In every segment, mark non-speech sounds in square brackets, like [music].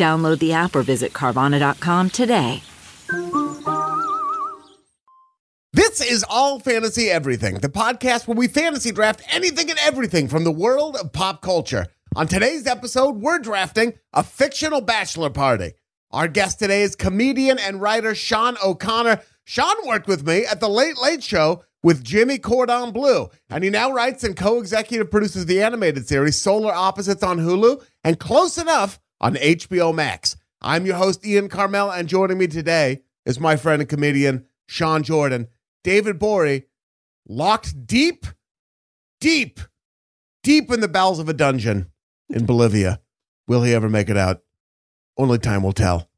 Download the app or visit Carvana.com today. This is All Fantasy Everything, the podcast where we fantasy draft anything and everything from the world of pop culture. On today's episode, we're drafting a fictional bachelor party. Our guest today is comedian and writer Sean O'Connor. Sean worked with me at the Late Late Show with Jimmy Cordon Bleu, and he now writes and co-executive produces the animated series Solar Opposites on Hulu and Close Enough on HBO Max. I'm your host Ian Karmel, and joining me today is my friend and comedian Sean Jordan. David Gborie, locked deep, deep, deep in the bowels of a dungeon in Bolivia. Will he ever make it out? Only time will tell.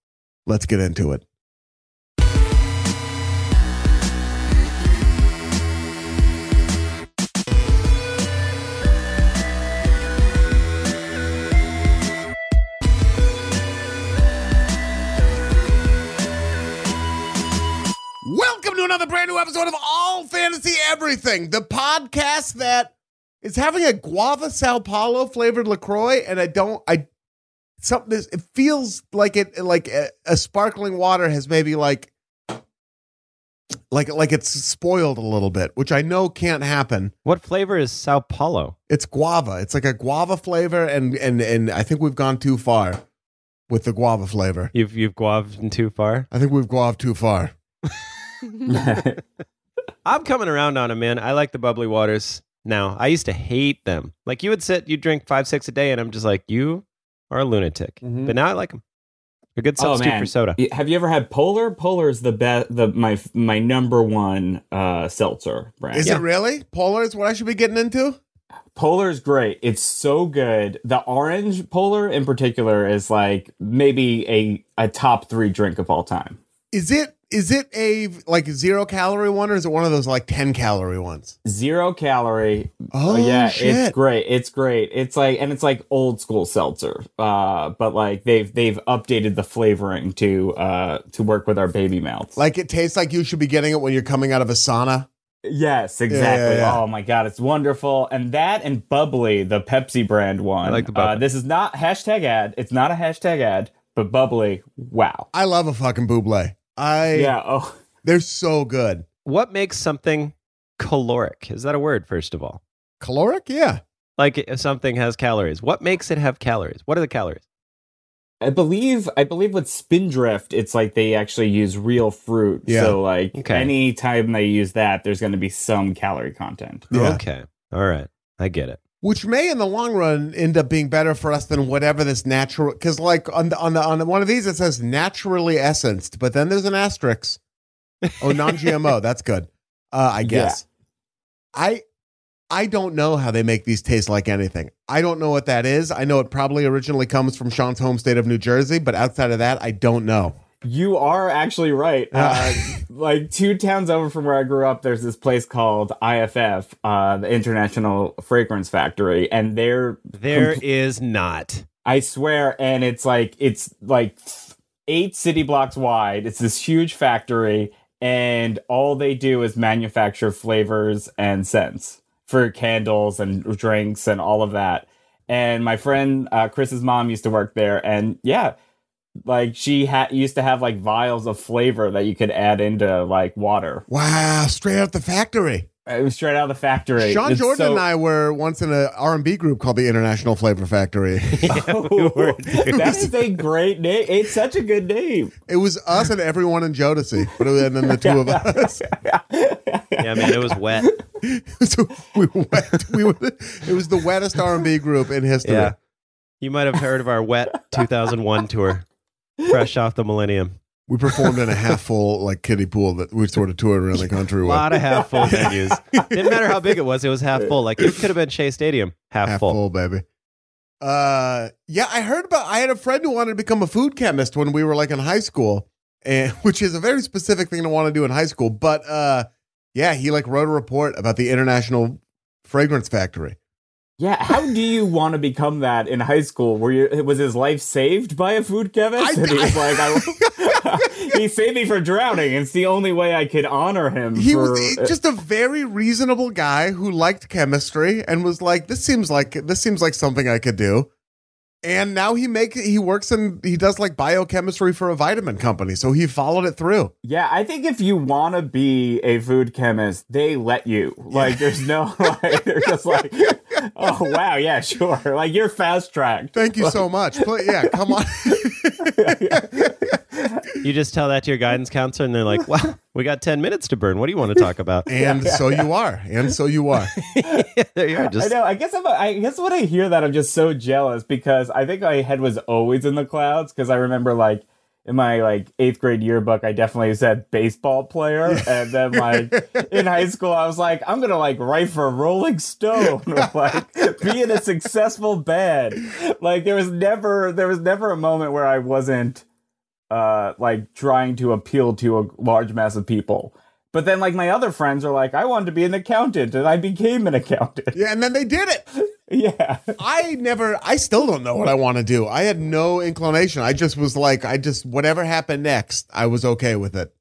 Let's get into it. Episode of All Fantasy Everything, the podcast that is having a guava Sao Paulo flavored Lacroix, and I don't, I something. It feels like it, like a, a sparkling water has maybe like, like, like it's spoiled a little bit, which I know can't happen. What flavor is Sao Paulo? It's guava. It's like a guava flavor, and and and I think we've gone too far with the guava flavor. You've you've guaved too far. I think we've guaved too far. [laughs] [laughs] I'm coming around on them, man. I like the bubbly waters now. I used to hate them. Like you would sit, you drink five, six a day, and I'm just like, you are a lunatic. Mhm. But now I like them. A good Oh substitute man, for soda. Have you ever had Polar? Polar is the best, the my my number one uh, seltzer brand. Is Yeah. it really? Polar is what I should be getting into? Polar is great. It's so good. The orange Polar in particular is like maybe a a top three drink of all time. Is it is it a like zero calorie one or is it one of those like 10 calorie ones? Zero calorie. Oh, yeah, shit. it's great. It's great. It's like and it's like old school seltzer. Uh, but like they've they've updated the flavoring to uh to work with our baby mouths. Like it tastes like you should be getting it when you're coming out of a sauna. Yes, exactly. yeah. Oh my god, it's wonderful. And that and bubly, the Pepsi brand one. I like the Uh, bubly. this is not hashtag ad. It's not a hashtag ad, but bubly. Wow. I love a fucking bubly. I Yeah. Oh, [laughs] they're so good. What makes something caloric? Is that a word, first of all? Caloric? Yeah. Like if something has calories. What makes it have calories? What are the calories? I believe. I believe with Spindrift, it's like they actually use real fruit. Yeah. So like Okay. any time they use that, there's going to be some calorie content. Yeah. Okay. All right. I get it. Which may in the long run end up being better for us than whatever this natural cuz like on the on the on one of these it says naturally essenced, but then there's an asterisk. Oh, non-GMO. [laughs] That's good. Uh I guess. I I don't know how they make these taste like anything. I don't know what that is. I know it probably originally comes from Sean's home state of New Jersey, but outside of that, I don't know. You are actually right. Uh, like two towns over from where I grew up, there's this place called IFF, uh, the International Fragrance Factory, and they're There compl- is not. I swear, and it's like it's like eight city blocks wide. It's this huge factory, and all they do is manufacture flavors and scents for candles and drinks and all of that. And my friend uh, Chris's mom used to work there, and yeah, like she had used to have like vials of flavor that you could add into like water. Wow, straight out the factory. It was straight out of the factory. Sean It's Jordan so- and I were once in a R&B group called the International Flavor Factory. [laughs] Oh, [laughs] that [laughs] is a great name. It's such a good name. it was us and everyone in Jodeci, but it was, and then the two of us. Yeah, man, it was wet. so we were wet. We were, it was the wettest R&B group in history. Yeah. You might have heard of our wet 2001 tour, fresh off the millennium. We performed in a half full like kiddie pool that we sort of toured around the [laughs] country A with. lot of half full [laughs] venues. Didn't matter how big it was, it was half full. Like it could have been Shea Stadium, half, half full. full, baby. Uh, yeah, I heard about. I had a friend who wanted to become a food chemist when we were like in high school, and [laughs] which is a very specific thing to want to do in high school. But uh, yeah, he like wrote a report about the International Fragrance Factory. Yeah, how do you want to become that in high school? Were you was his life saved by a food chemist? I- and he was like, I, [laughs] he saved me from drowning. It's the only way I could honor him. He for, uh, was just a very reasonable guy who liked chemistry and was like, "This seems like this seems like something I could do." And now he make he works in he does like biochemistry for a vitamin company, so he followed it through. Yeah, I think if you want to be a food chemist, they let you. Like, there's no, [laughs] like, they're just like, [laughs] oh, wow, yeah, sure. [laughs] Like, you're fast tracked. Thank you so much. But yeah, come on. [laughs] You just tell that to your guidance counselor, and they're like, "Wow, we got ten minutes to burn. What do you want to talk about?" and so you are, and so you are. there you are. I know. I guess I'm. I guess when I hear that, I'm just so jealous because I think my head was always in the clouds. Because I remember, like in my like eighth grade yearbook, I definitely said baseball player, and then like in high school, I was like, I'm gonna like write for Rolling Stone, or, [laughs] like be in a successful band. Like there was never, there was never a moment where I wasn't uh like trying to appeal to a large mass of people. But then like my other friends are like, I wanted to be an accountant and I became an accountant. Yeah, and then they did it. Yeah. [laughs] I never, I still don't know what I want to do. I had no inclination. I just was like, I just, whatever happened next, I was okay with it.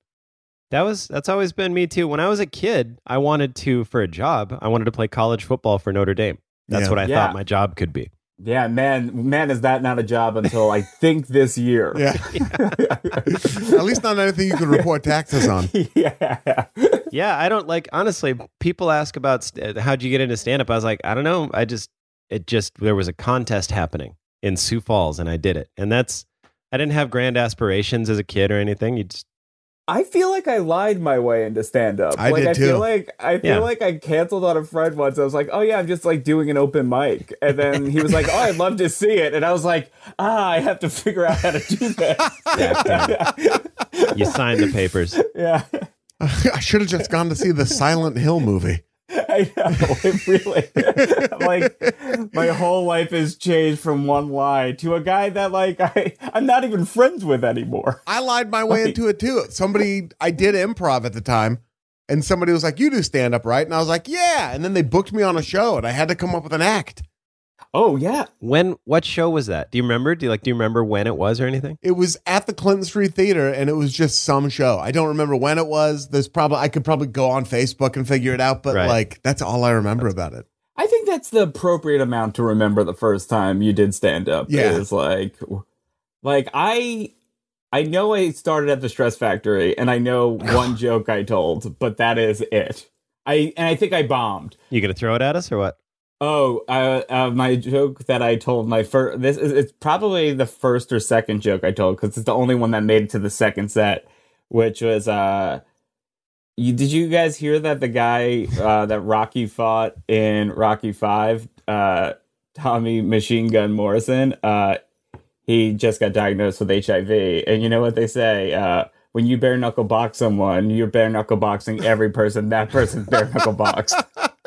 that was that's always been me too. When I was a kid, I wanted to for a job. I wanted to play college football for Notre Dame. That's Yeah. what I Yeah. thought my job could be. Yeah, man, man, is that not a job until I think this year? Yeah. [laughs] [laughs] At least not anything you can report taxes on. yeah. Yeah, I don't like honestly. People ask about st- how'd you get into stand up. I was like, I don't know. I just it just there was a contest happening in Sioux Falls, and I did it. And that's I didn't have grand aspirations as a kid or anything. You just I feel like I lied my way into stand up. I like did I too. feel like I feel Yeah. like I canceled on a friend once. I was like, "Oh yeah, I'm just like doing an open mic." And then he was like, "Oh, I'd love to see it." And I was like, "Ah, I have to figure out how to do that." [laughs] you signed the papers. [laughs] yeah. [laughs] I should have just gone to see the Silent Hill movie. [laughs] I know. [laughs] It really like my whole life has changed from one lie to a guy that like [laughs] I I'm not even friends with anymore. I lied my way Right. into it too. Somebody, I did improv at the time, and somebody was like, "You do stand up, right?" And I was like, "Yeah." And then they booked me on a show, and I had to come up with an act. Oh yeah. When what show was that? Do you remember? Do you like do you remember when it was or anything? It was at the Clinton Street Theater, and it was just some show. I don't remember when it was. There's probably I could probably go on Facebook and figure it out, but Right. like that's all I remember about it. I think that's the appropriate amount to remember the first time you did stand up. Yeah. Is like like I I know I started at the Stress Factory and I know [sighs] one joke I told, but that is it. I and I think I bombed. You gonna throw it at us or what? Oh, uh, uh, my joke that I told my first. This is it's probably the first or second joke I told because it's the only one that made it to the second set, which was uh, you did you guys hear that the guy uh, that Rocky fought in Rocky Five, uh, Tommy Machine Gun Morrison, uh, he just got diagnosed with HIV, and you know what they say. Uh, when you bare knuckle box someone, you're bare knuckle boxing every person. That person's bare knuckle boxed. [laughs]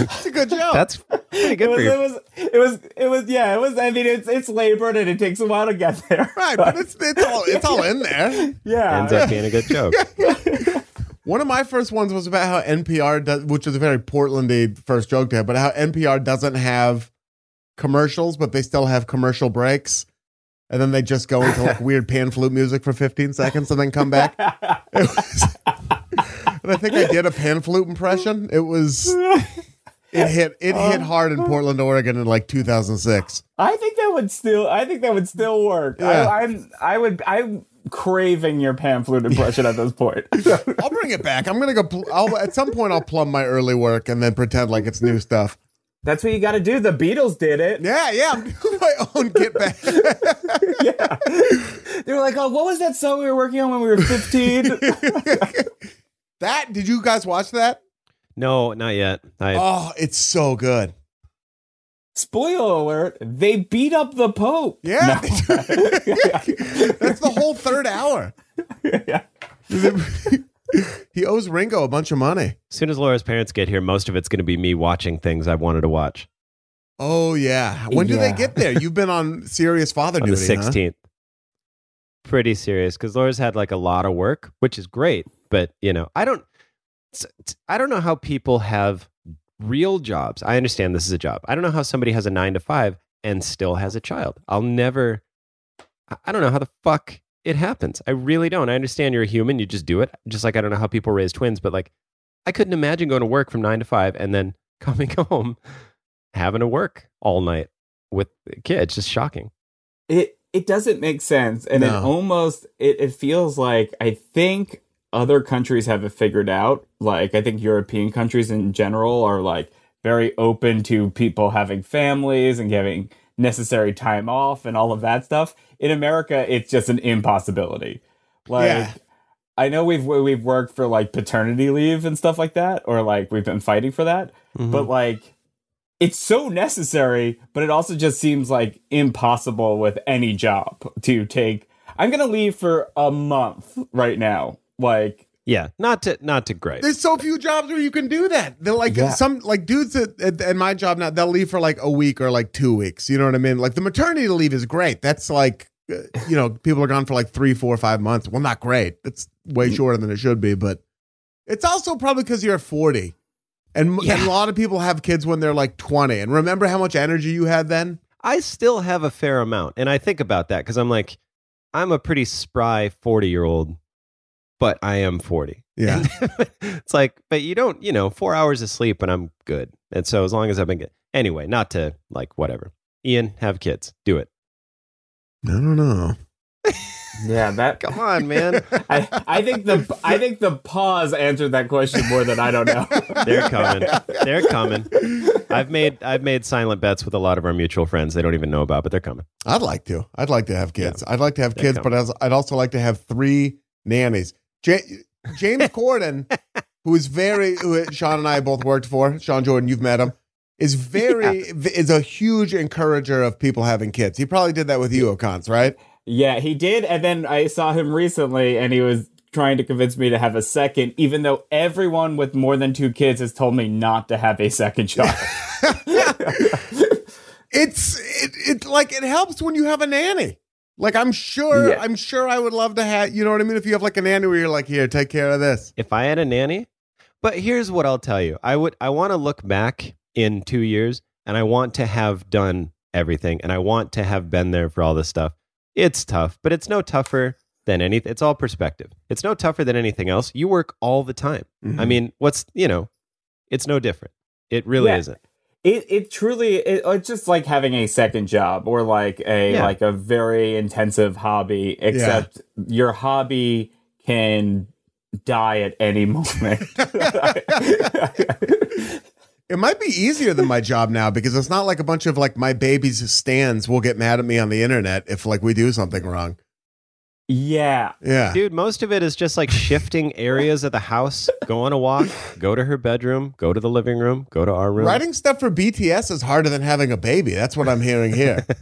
It's a good joke. That's pretty good it was, for you. it was, it was, it was, yeah, it was. I mean, it's it's labored and it takes a while to get there. right, but it's it's all it's all in there. Yeah, Ends up being a good joke. [laughs] One of my first ones was about how NPR does, which is a very Portlandy first joke to have, but how NPR doesn't have commercials, but they still have commercial breaks. And then they just go into like weird [laughs] pan flute music for 15 seconds and then come back. It was, and I think I did a pan flute impression. It was it hit it hit hard in Portland, Oregon in like 2006. I think that would still. I think that would still work. Yeah. I, I'm. I would. I'm craving your pamphlet impression at this point. [laughs] I'll bring it back. I'm gonna go. Pl- I'll, at some point, I'll plumb my early work and then pretend like it's new stuff. That's what you got to do. The Beatles did it. Yeah, yeah. I'm doing my own get back. [laughs] yeah. They were like, "Oh, what was that song we were working on when we were 15?" [laughs] that did you guys watch that? No, not yet. I, Oh, it's so good. Spoiler alert: They beat up the Pope. Yeah, No. [laughs] that's the whole third hour. Yeah. [laughs] he owes Ringo a bunch of money. as soon as Laura's parents get here, most of it's going to be me watching things I wanted to watch. Oh yeah. When do they get there? You've been on serious father [laughs] on the duty. huh? 16th. Pretty serious because Laura's had like a lot of work, which is great. But you know, I don't, I don't know how people have real jobs. I understand this is a job. I don't know how somebody has a nine to five and still has a child. I'll never. I- I don't know how the fuck it happens. I really don't. I understand you're a human. You just do it. Just like I don't know how people raise twins, but like I couldn't imagine going to work from nine to five and then [laughs] coming home having to work all night with a kid. It's just shocking. it it doesn't make sense and it almost it, it feels like i think other countries have it figured out like i think european countries in general are like very open to people having families and having necessary time off and all of that stuff in america it's just an impossibility like Yeah. i know we've we've worked for like paternity leave and stuff like that or like we've been fighting for that mm-hmm. but like it's so necessary, but it also just seems like impossible with any job to take. I'm gonna leave for a month right now. Like, Yeah, not to not to gripe. There's so few jobs where you can do that. They're like Yeah. some like dudes at, at, at my job now. They'll leave for like a week or like two weeks. You know what I mean? Like the maternity leave is great. That's like uh, you know people are gone for like three, four, five months. Well, not great. It's way shorter than it should be, but it's also probably because you're 40, and, m- and a lot of people have kids when they're like 20. And remember how much energy you had then? I still have a fair amount, and I think about that because I'm like, I'm a pretty spry 40 year old, but I am 40. Yeah. [laughs] it's like, but you don't, you know, four hours of sleep and I'm good. And so as long as I've been good, anyway, not to like whatever. Ian, have kids, do it. I don't know. yeah, [laughs] that. Come on, man. [laughs] I, I think the I think the pause answered that question more than I don't know. They're coming. They're coming. I've made I've made silent bets with a lot of our mutual friends. They don't even know about, but they're coming. I'd like to. I'd like to have kids. I'd like to have They kids, come. but I'd- I'd also like to have three nannies. Ja- James [laughs] Corden, who is very, who Sean and I both worked for, Sean Jordan, you've met him, is very, is a huge encourager of people having kids. He probably did that with you, O'Cons, right? Yeah, he did. And then I saw him recently and he was trying to convince me to have a second, even though everyone with more than two kids has told me not to have a second [laughs] child. It's, it, it like, it helps when you have a nanny. Like, I'm sure, Yeah. I'm sure I would love to have, you know what I mean? If you have like a nanny where you're like, here, take care of this. If I had a nanny, but here's what I'll tell you. I would I want to look back in 2 years and I want to have done everything and I want to have been there for all this stuff. It's tough, but it's no tougher than anything. It's all perspective. It's no tougher than anything else. You work all the time. I mm-hmm. mean, what's, you know, it's no different. It really Yeah. isn't. It it truly it, it's just like having a second job or like a Yeah. like a very intensive hobby except your hobby can die at any moment [laughs] It might be easier than my job now because it's not like a bunch of like my baby's stands will get mad at me on the internet if like we do something wrong. Yeah Yeah. Dude, most of it is just like shifting areas of the house. Go on a walk, go to her bedroom, go to the living room, go to our room. Writing stuff for BTS is harder than having a baby. That's what I'm hearing here. [laughs]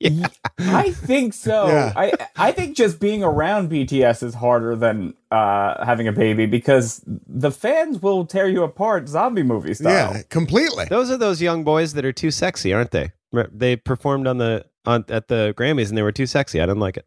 Yeah. i think so Yeah. i i think just being around bts is harder than uh having a baby because the fans will tear you apart zombie movie style yeah, completely. Those are those young boys that are too sexy, aren't they? They performed on the on at the Grammys and they were too sexy. I didn't like it.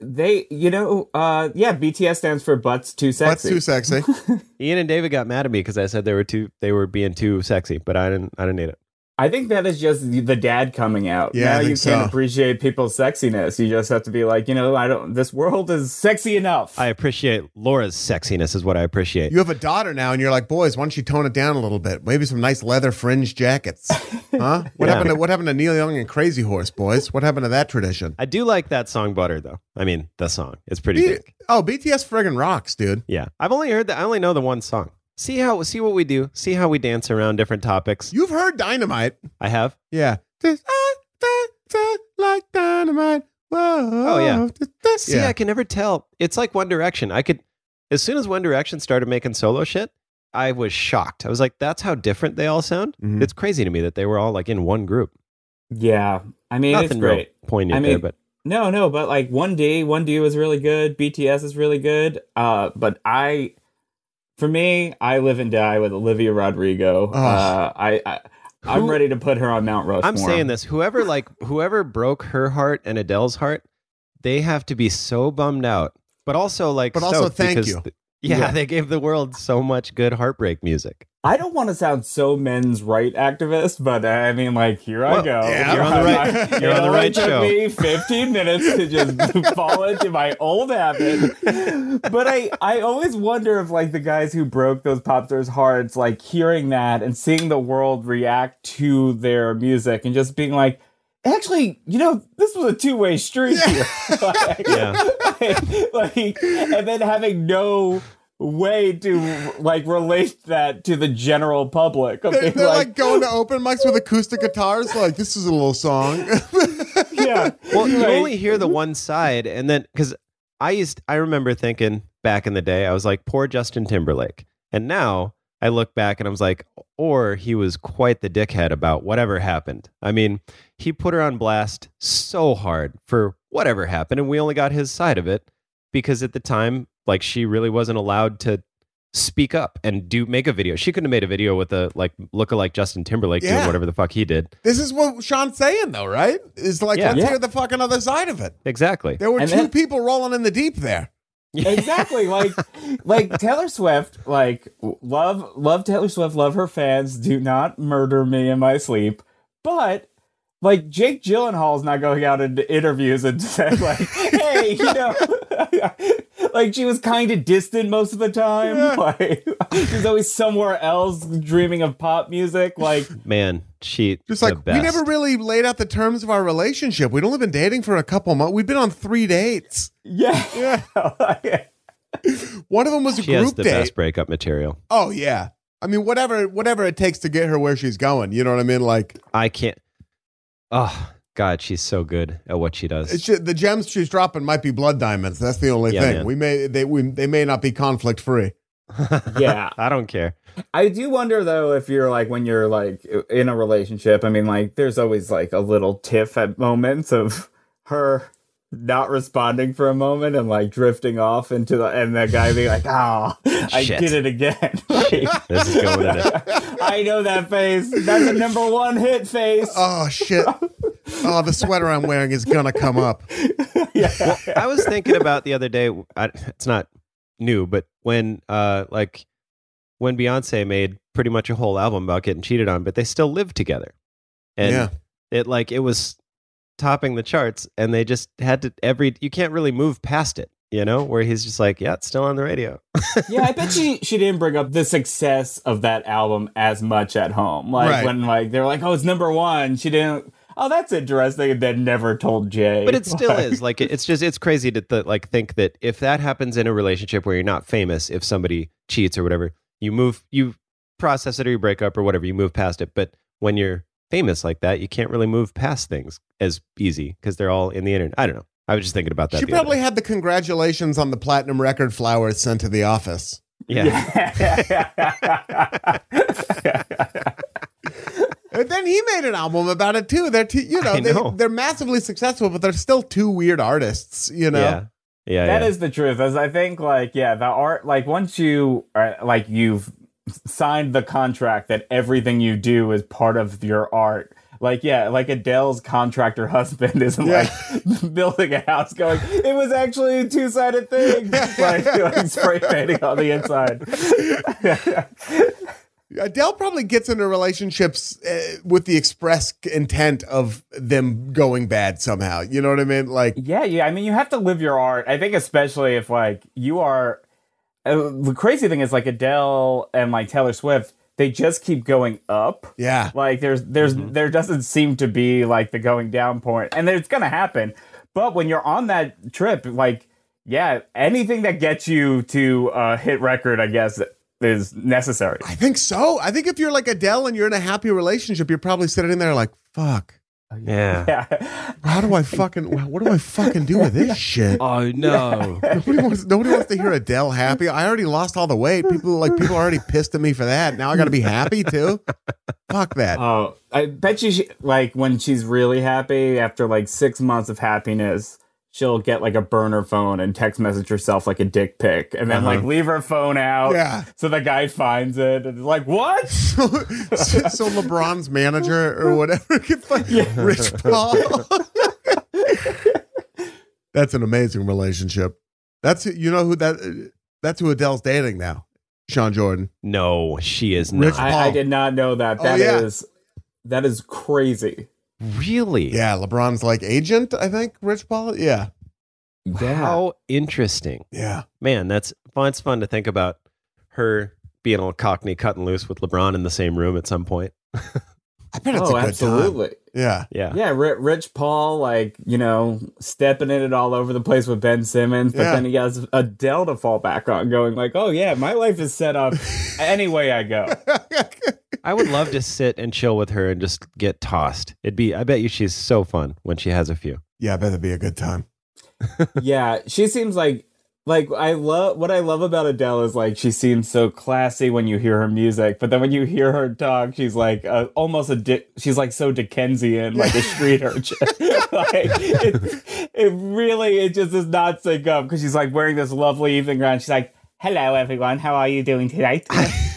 They you know uh yeah bts stands for butts too That's sexy too sexy. [laughs] Ian and David got mad at me because I said they were too they were being too sexy, but I didn't I didn't need it. I think that is just the the dad coming out. Yeah, now think you can't so. appreciate people's sexiness. You just have to be like, you know, I don't. This world is sexy enough. I appreciate Laura's sexiness is what I appreciate. You have a daughter now, and you're like, boys, why don't you tone it down a little bit? Maybe some nice leather fringe jackets, [laughs] huh? What Yeah. happened to What happened to Neil Young and Crazy Horse, boys? What happened to that tradition? I do like that song Butter though. I mean, the song. It's pretty B- big. oh, BTS friggin' rocks, dude. Yeah. I've only heard that I only know the one song. See how see what we do. See how we dance around different topics. You've heard Dynamite, I have. yeah? Just, ah, da, da, like dynamite. Whoa. Oh, yeah. Da, da. See, yeah. I can never tell. It's like One Direction. I could, as soon as One Direction started making solo shit, I was shocked. I was like, that's how different they all sound. Mhm. It's crazy to me that they were all like in one group. yeah, I mean, Nothing it's great. real poignant I mean- there, but No, no, but like one D, one D was really good. BTS is really good. Uh, but I, for me, I live and die with Olivia Rodrigo. Uh, I, I, I'm Who- ready to put her on Mount Rushmore. I'm saying this. Whoever like whoever broke her heart and Adele's heart, they have to be so bummed out. But also like But also thank you. th- yeah, Yeah. they gave the world so much good heartbreak music. I don't want to sound so men's right activist, but uh, I mean, like, here I go. yeah, you're on the right- it you're on the right took show. me 15 minutes to just [laughs] fall into my old habit. But I, I always wonder if, like, the guys who broke those pop stars' hearts, like, hearing that and seeing the world react to their music and just being like, actually, you know, this was a two way street here. [laughs] like, Yeah. [laughs] like, like, and then having no way to like relate that to the general public. Of They're, they're like, going to open mics with acoustic guitars. Like, this is a little song. [laughs] yeah. Well, you Like, only hear the mm-hmm. one side, and then because I used, I remember thinking back in the day, I was like, poor Justin Timberlake, and now I look back and I was like, or he was quite the dickhead about whatever happened. I mean, he put her on blast so hard for whatever happened, and we only got his side of it because at the time, like, she really wasn't allowed to speak up and do make a video. She couldn't have made a video with a like lookalike Justin Timberlake Yeah. doing whatever the fuck he did. this is what Sean's saying, though, right? Is like, Yeah. let's Yeah. hear the fucking other side of it. Exactly. There were And two then- people rolling in the deep there. [laughs] exactly like like Taylor Swift like love love Taylor Swift love her fans do not murder me in my sleep but like Jake Gyllenhaal's not going out into interviews and [laughs] saying like hey [laughs] you know [laughs] like she was kind of distant most of the time [laughs] like she's always somewhere else dreaming of pop music like Man, she Just the like, we never really laid out the terms of our relationship. We'd only been dating for a couple months. We've been on three dates. yeah Yeah. One of them was a She has group the date. best breakup material. Oh, yeah. I mean, whatever, whatever it takes to get her where she's going. You know what I mean? Like, I can't. Oh God, she's so good at what she does. it's just, the gems she's dropping might be blood diamonds. That's the only Yeah, thing. man. We may they we they may not be conflict free. [laughs] yeah I don't care. I do wonder though if you're like when you're like in a relationship. I mean, like there's always like a little tiff at moments of her not responding for a moment and like drifting off into the and that guy being like, "Oh, I Shit. did it again." [laughs] Like, This is going in. [laughs] I know that face. That's a number one hit face. [laughs] Oh shit! oh, the sweater I'm wearing is gonna come up. yeah. I was thinking about the other day. I, it's not new, but when uh like when Beyonce made pretty much a whole album about getting cheated on, but they still lived together, and Yeah. it like it was topping the charts, and they just had to every. You can't really move past it, you know. Where he's just like, yeah, it's still on the radio. [laughs] yeah, I bet she she didn't bring up the success of that album as much at home. Like Right. when like they're like, "Oh, it's number one." She didn't. Oh, that's interesting. And then never told Jay. but it [laughs] still Like, is like it's just it's crazy to th- like think that if that happens in a relationship where you're not famous if somebody cheats or whatever you move you process it or you break up or whatever you move past it but when you're famous like that you can't really move past things as easy because they're all in the internet i don't know i was just thinking about that She probably had the congratulations on the platinum record flowers sent to the office. yeah, [laughs] And then he made an album about it too. They're two, you know, I they, know. they're massively successful, but they're still two weird artists. You know, yeah yeah That yeah. is the truth. As I think, like, yeah, the art, like, once you, are, like, you've signed the contract that everything you do is part of your art. Like, yeah, like Adele's contractor [laughs] husband isn't Yeah. like building a house going, it was actually a two sided thing. [laughs] like, like spray painting on the inside. [laughs] Adele probably gets into relationships uh, with the express intent of them going bad somehow. You know what I mean? Like, Yeah, yeah. I mean, you have to live your art. I think, especially if like you are. Uh, the crazy thing is, like Adele and like Taylor Swift, they just keep going up. yeah, Like there's there's there doesn't seem to be like the going down point, and it's gonna happen. But when you're on that trip, like yeah, anything that gets you to uh, hit record, I guess, is necessary. I think so. I think if you're like Adele and you're in a happy relationship, you're probably sitting in there like, fuck. Yeah [laughs] Yeah, How do I fucking? What do I fucking do with this [laughs] shit? oh no Nobody wants, nobody wants to hear Adele happy. I already lost all the weight. People like people are already pissed at me for that. Now I got to be happy too. Fuck that. Oh, I bet you, she, like when she's really happy after like six months of happiness, she'll get like a burner phone and text message herself like a dick pic, and then Uh-huh. like leave her phone out. Yeah. So the guy finds it and is like, "What?" [laughs] so, so LeBron's manager or whatever can find Rich Paul. [laughs] That's an amazing relationship. That's you know who that that's who Adele's dating now. Sean Jordan. No, she is Rich- not. I, I did not know that. Oh, That is yeah. that is crazy. Really? Yeah, LeBron's like agent, I think. Rich Paul. Yeah, How interesting. yeah. Man, that's fun. It's fun to think about her being all cockney cutting loose with LeBron in the same room at some point. [laughs] I bet it's oh, a good absolutely. time. Yeah, Yeah. Yeah, Rich Paul, like you know, stepping in it all over the place with Ben Simmons, but Yeah. then he has Adele to fall back on, going like, "Oh yeah, my life is set up [laughs] any way I go." I would love to sit and chill with her and just get tossed. It'd be I bet you she's so fun when she has a few. yeah. I bet it'd be a good time. yeah, she seems like like I love what I love about Adele is like she seems so classy when you hear her music, but then when you hear her talk, she's like uh, almost a di- she's like so Dickensian, like a street [laughs] urchin. [laughs] like it, it really it just does not sync up because she's like wearing this lovely evening gown. She's like, "Hello everyone, how are you doing tonight?" [laughs]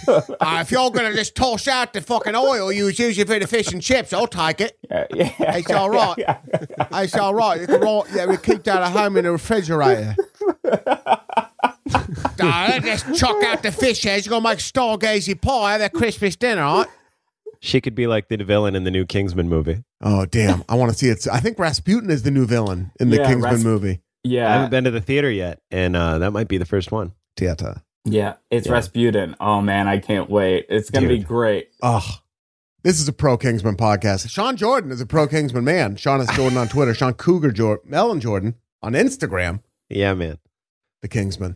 Uh, if you're gonna just toss out the fucking oil you was using for the fish and chips, I'll take it. yeah, yeah, It's all right. yeah It's all right. You can roll, yeah, we keep that at home in the refrigerator. [laughs] nah, let's just chuck out the fish heads. You're gonna make stargazy pie, at a Christmas dinner, right? She could be like the villain in the new Kingsman movie. Oh damn! I want to see it. I think Rasputin is the new villain in the Yeah, Kingsman Ras- movie. I haven't been to the theater yet, and uh, that might be the first one. Theater. yeah. It's Yeah. Rasputin. Oh man, I can't wait. It's gonna be Dude. great. Oh, this is a pro Kingsman podcast. Sean Jordan is a pro Kingsman man. Sean is Jordan on Twitter. Sean Cougar Jordan, Ellen Jordan on Instagram. Yeah, man. The Kingsman.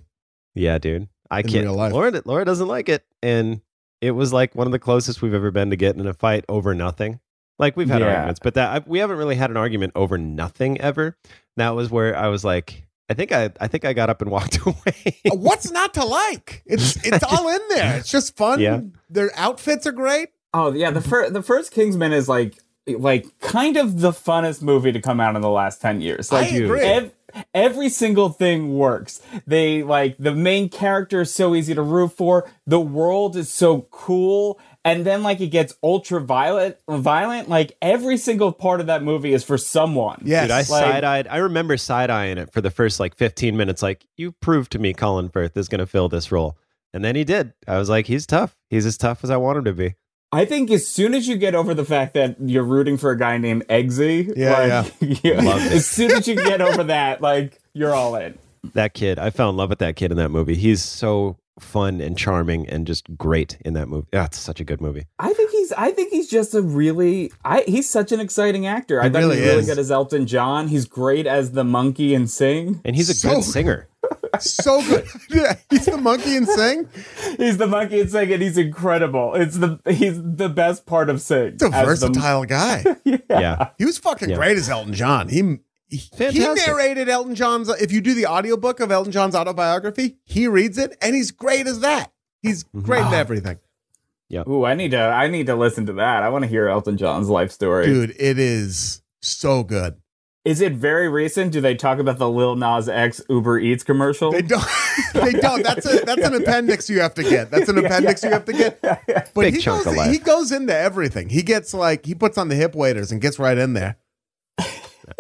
Yeah, dude. I In can't. real life. Laura, Laura doesn't like it, and it was like one of the closest we've ever been to getting in a fight over nothing. Like we've had Yeah. arguments, but that I, we haven't really had an argument over nothing ever. That was where I was like, I think I, I think I got up and [laughs] walked away. Uh, What's not to like? It's [laughs] it's all in there. It's just fun. Yeah. Their outfits are great. Oh yeah, the first the first Kingsman is like like kind of the funnest movie to come out in the last ten years. Like I agree. ev- every single thing works. They like the main character is so easy to root for. The world is so cool. And then like it gets ultra violent violent. Like every single part of that movie is for someone. Yes. Dude, I Like- side eyed. I remember side eyeing it for the first like 15 minutes. Like, you proved to me Colin Firth is going to fill this role. And then he did. I was like, he's tough. He's as tough as I want him to be. I think as soon as you get over the fact that you're rooting for a guy named Eggsy, Yeah, like, yeah. [laughs] Love [laughs] it. as soon as you get over that, like you're all in. That kid, I fell in love with that kid in that movie. He's so fun and charming and just great in that movie. Yeah, it's such a good movie. I think he's. I think he's just a really. I he's such an exciting actor. I He thought really he's really is. good as Elton John. He's great as the monkey in Sing. And he's a So- good singer. So good. [laughs] yeah, he's the monkey in Sing. He's the monkey in Sing, and he's incredible. It's the he's the best part of Sing. He's a as the- versatile [laughs] guy. Yeah. He was fucking Yeah. great as Elton John. He he, he narrated Elton John's if you do the audiobook of Elton John's autobiography, he reads it and he's great as that. He's mm-hmm. great in everything. Yeah. Ooh, I need to. I need to listen to that. I want to hear Elton John's life story. Dude, it is so good. Is it very recent? Do they talk about the Lil Nas X Uber Eats commercial? They don't [laughs] they don't. That's a that's an appendix you have to get. That's an [laughs] appendix you have to get. But Big he chunk goes, of life. he goes into everything. He gets like he puts on the hip waders and gets right in there.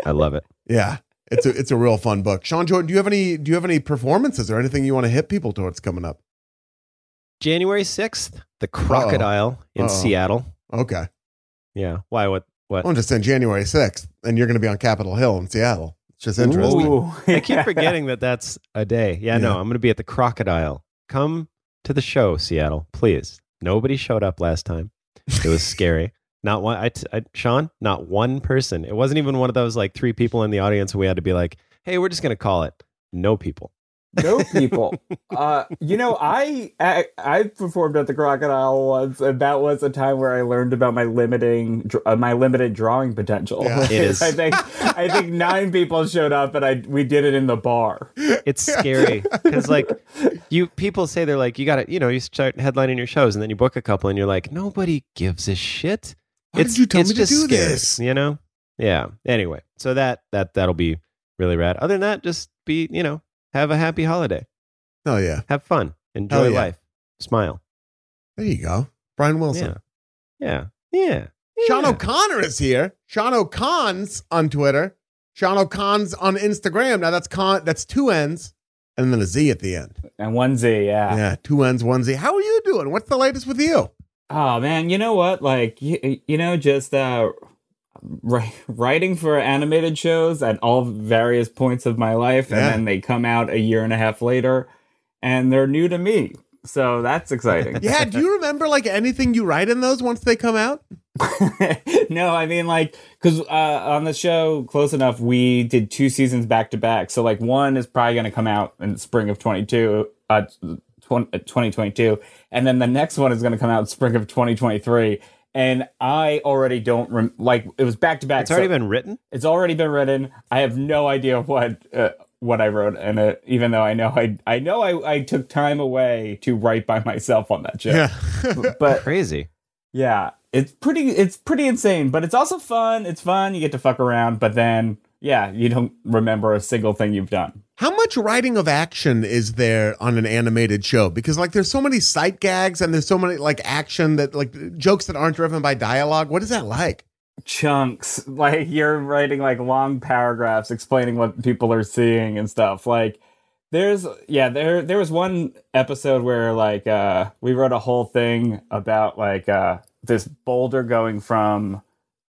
I love it. Yeah. It's a it's a real fun book. Sean Jordan, do you have any do you have any performances or anything you want to hit people towards coming up? January 6th, The Crocodile in Uh-oh. Seattle. Okay. Yeah. Why? What? What? I'm just in January 6th, and you're going to be on Capitol Hill in Seattle. It's just interesting. Ooh. [laughs] I keep forgetting that that's a day. Yeah, no, I'm going to be at the Crocodile. Come to the show, Seattle, please. Nobody showed up last time. It was scary. [laughs] Not one. I, t- I, Sean, not one person. It wasn't even one of those like three people in the audience. We had to be like, "Hey, we're just going to call it." No people. No people. Uh, you know, I, I I performed at the Crocodile once, and that was a time where I learned about my limiting uh, my limited drawing potential. Yeah. It is. [laughs] I think I think nine people showed up, and I we did it in the bar. It's scary because like you people say they're like you got to you know you start headlining your shows and then you book a couple and you're like nobody gives a shit. Why did you tell it's me to just do scary, this? You know? Yeah. Anyway, so that that that'll be really rad. Other than that, just be you know have a happy holiday, Oh yeah, have fun, enjoy yeah. life, smile. there you go, Brian Wilson. Yeah, yeah, yeah. Sean. O'Connor is here. Sean O'Cons on Twitter. Sean O'Cons on Instagram. Now that's con. That's two N's and then a Z at the end. And one Z, yeah. Yeah, two N's, one Z. How are you doing? What's the latest with you? Oh man, you know what? Like you, you know, just uh, ri- writing for animated shows at all various points of my life, and then they come out a year and a half later, and they're new to me. So that's exciting. [laughs] Yeah, do you remember like anything you write in those once they come out? [laughs] no, I mean like because uh, on the show Close Enough, we did two seasons back to back. So like one is probably going to come out in spring of twenty two, uh, twenty twenty two, and then the next one is going to come out in spring of twenty twenty three. And I already don't rem- like it was back to back. It's already so been written. It's already been written. I have no idea what uh, what I wrote in it, even though I know I I know I, I took time away to write by myself on that show. Yeah, [laughs] but Crazy. yeah, it's pretty it's pretty insane, but it's also fun. It's fun. You get to fuck around, but then yeah, you don't remember a single thing you've done. How much writing of action is there on an animated show? Because like there's so many sight gags and there's so many like action that like jokes that aren't driven by dialogue. What is that like? Chunks like you're writing like long paragraphs explaining what people are seeing and stuff. Like there's yeah, there there was one episode where like uh we wrote a whole thing about like uh this boulder going from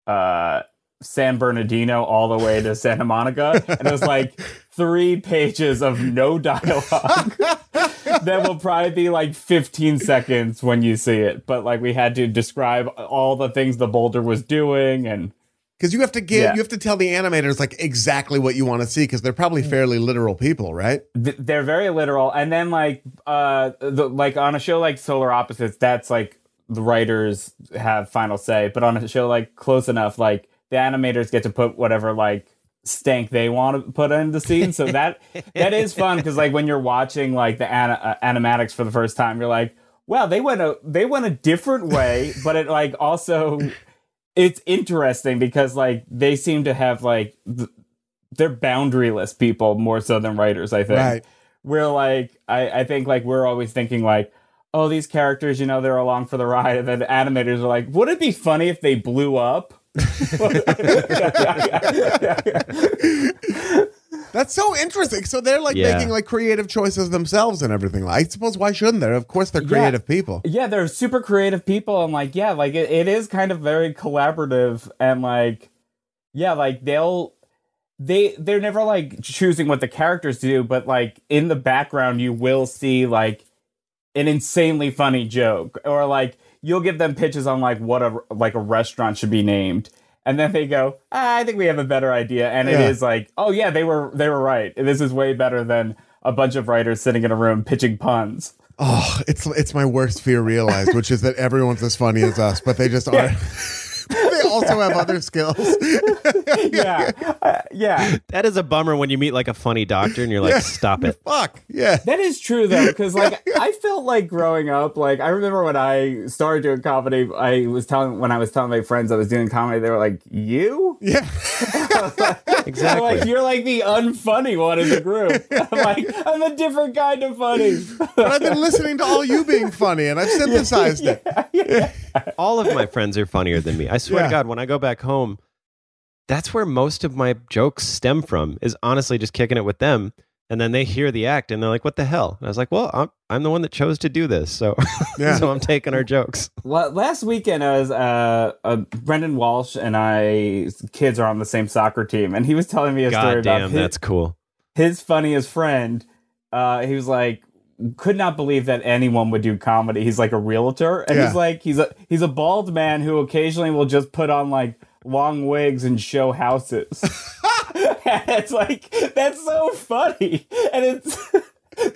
uh San Bernardino all the way to Santa Monica and it was like [laughs] three pages of no dialogue [laughs] that will probably be like 15 seconds when you see it but like we had to describe all the things the boulder was doing and Because you have to give Yeah. you have to tell the animators like exactly what you want to see because they're probably fairly literal people, right? th- they're very literal and then like uh the, like on a show like solar opposites that's like the writers have final say but on a show like close enough like the animators get to put whatever like stank they want to put in the scene. So that that is fun because like when you're watching like the ana- uh, animatics for the first time you're like wow they went a they went a different way. [laughs] But it like also it's interesting because like they seem to have like th- they're boundaryless people more so than writers i think. Right. we're like I, I think like we're always thinking like oh these characters you know they're along for the ride. And then the animators are like would it be funny if they blew up [laughs] That's so interesting. So they're like Yeah. making like creative choices themselves and everything. I suppose why shouldn't they? Of course they're Yeah. creative people. yeah they're super creative people and like yeah like it, it is kind of very collaborative and like yeah like they'll they they're never like choosing what the characters do but like in the background you will see like an insanely funny joke or like you'll give them pitches on like what a like a restaurant should be named. And then they go ah, i think we have a better idea. And it Yeah. is like oh yeah they were they were right. This is way better than a bunch of writers sitting in a room pitching puns. Oh, it's it's my worst fear realized, which is that everyone's as funny as us, but they just [laughs] aren't. They also have other skills. [laughs] yeah Uh, yeah That is a bummer when you meet like a funny doctor and you're like, Yeah. [laughs] stop it. Fuck yeah. That is true though, because like [laughs] I felt like growing up, like I remember when I started doing comedy, I was telling when I was telling my friends I was doing comedy, they were like, "You?" Yeah. Exactly. Like you're like the unfunny one in the group. I'm like I'm a different kind of funny. But I've been listening to all you being funny, and I've synthesized it. All of my friends are funnier than me. I swear Yeah. to God, when I go back home, that's where most of my jokes stem from. Is honestly just kicking it with them, and then they hear the act and they're like, "What the hell?" And I was like, "Well, I'm I'm the one that chose to do this, so [laughs] Yeah. so I'm taking our jokes." La- Last weekend, I was uh, uh, Brendan Walsh and I kids are on the same soccer team, and he was telling me a story God about his, that's cool. his funniest friend, uh, he was like, could not believe that anyone would do comedy. He's like a realtor, and Yeah. he's like, he's a he's a bald man who occasionally will just put on like long wigs and show houses. and [laughs] [laughs] it's like that's so funny, and it's. [laughs]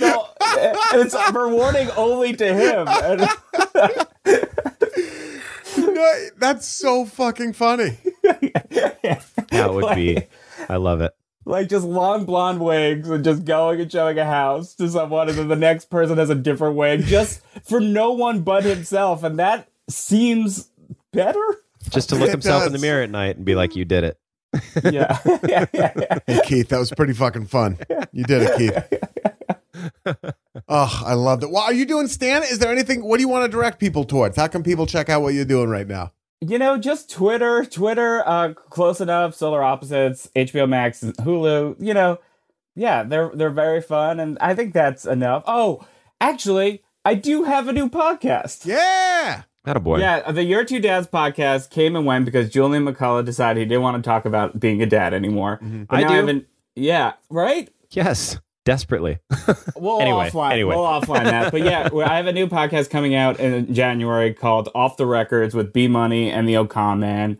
No, and it's rewarding only to him. And- No, that's so fucking funny. That would be. I love it. Like just long blonde wigs and just going and showing a house to someone and then the next person has a different wig just for no one but himself and that seems better Just to look It himself in the mirror at night and be like, "You did it." [laughs] yeah. yeah, yeah, yeah. Hey, Keith, that was pretty fucking fun. You did it, Keith. [laughs] Oh, I loved it. Well, are you doing Stan? Is there anything? What do you want to direct people towards? How can people check out what you're doing right now? You know, just Twitter, Twitter, uh, close enough, Solar Opposites, HBO Max, Hulu. You know, yeah, they're they're very fun, and I think that's enough. Oh, actually, I do have a new podcast. Yeah. That a boy. Yeah, the Your Two Dads podcast came and went because Julian McCullough decided he didn't want to talk about being a dad anymore. Mm-hmm. I now do. haven't- yeah, right. Yes. Desperately. [laughs] We'll Anyway, offline. anyway. We'll offline that. But yeah, [laughs] I have a new podcast coming out in January called Off the Records with B Money and the Ocon Man,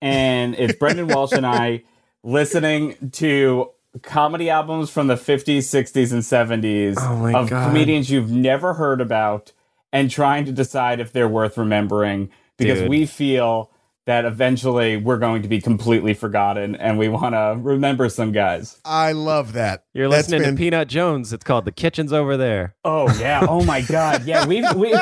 and it's Brendan Walsh and I [laughs] listening to comedy albums from the 50s, 60s, and 70s Oh of God. comedians you've never heard about, and trying to decide if they're worth remembering because Dude. we feel. That eventually we're going to be completely forgotten, and we want to remember some guys. I love that. You're That's listening been- to Peanut Jones. It's called The Kitchen's Over There. Oh yeah. Oh my god. Yeah. We [laughs] we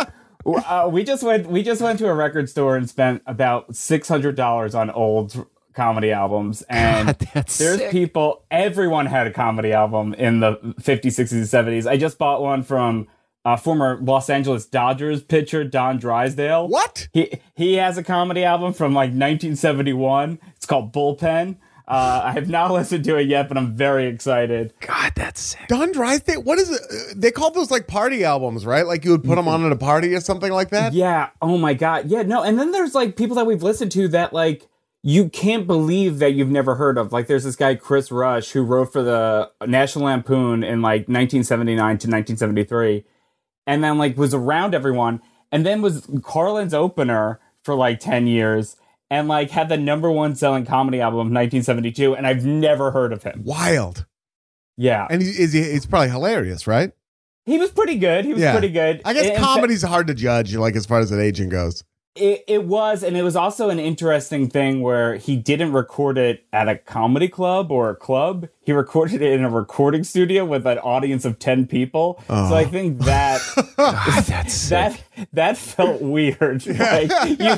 uh, we just went we just went to a record store and spent about six hundred dollars on old comedy albums [laughs] and. God, that's There's sick. people, everyone had a comedy album in the 50s, 60s, and 70s. I just bought one from uh, former Los Angeles Dodgers pitcher Don Drysdale. What? He he has a comedy album from like 1971. It's called Bullpen. Uh, I have not [laughs] listened to it yet, but I'm very excited. God, that's sick. Don Drysdale. What is it? Uh, They call those like party albums, right? Like you would put them on at a party or something like that. Yeah. Oh my god. Yeah. No. And then there's like people that we've listened to that like you can't believe that you've never heard of. Like there's this guy Chris Rush who wrote for the National Lampoon in like 1979 to 1973, and then like was around everyone, and then was Carlin's opener for like 10 years. And like had the number one selling comedy album of 1972, and I've never heard of him. Wild. Yeah, And he, is he, it's probably hilarious, right? he was pretty good. He was Yeah. pretty good. I guess In- in fa- comedy's hard to judge, like as far as an aging goes. It, it was, and it was also an interesting thing where he didn't record it at a comedy club or a club. He recorded it in a recording studio with an audience of 10 people. So I oh. think that [laughs] God, [laughs] that that felt weird. Like you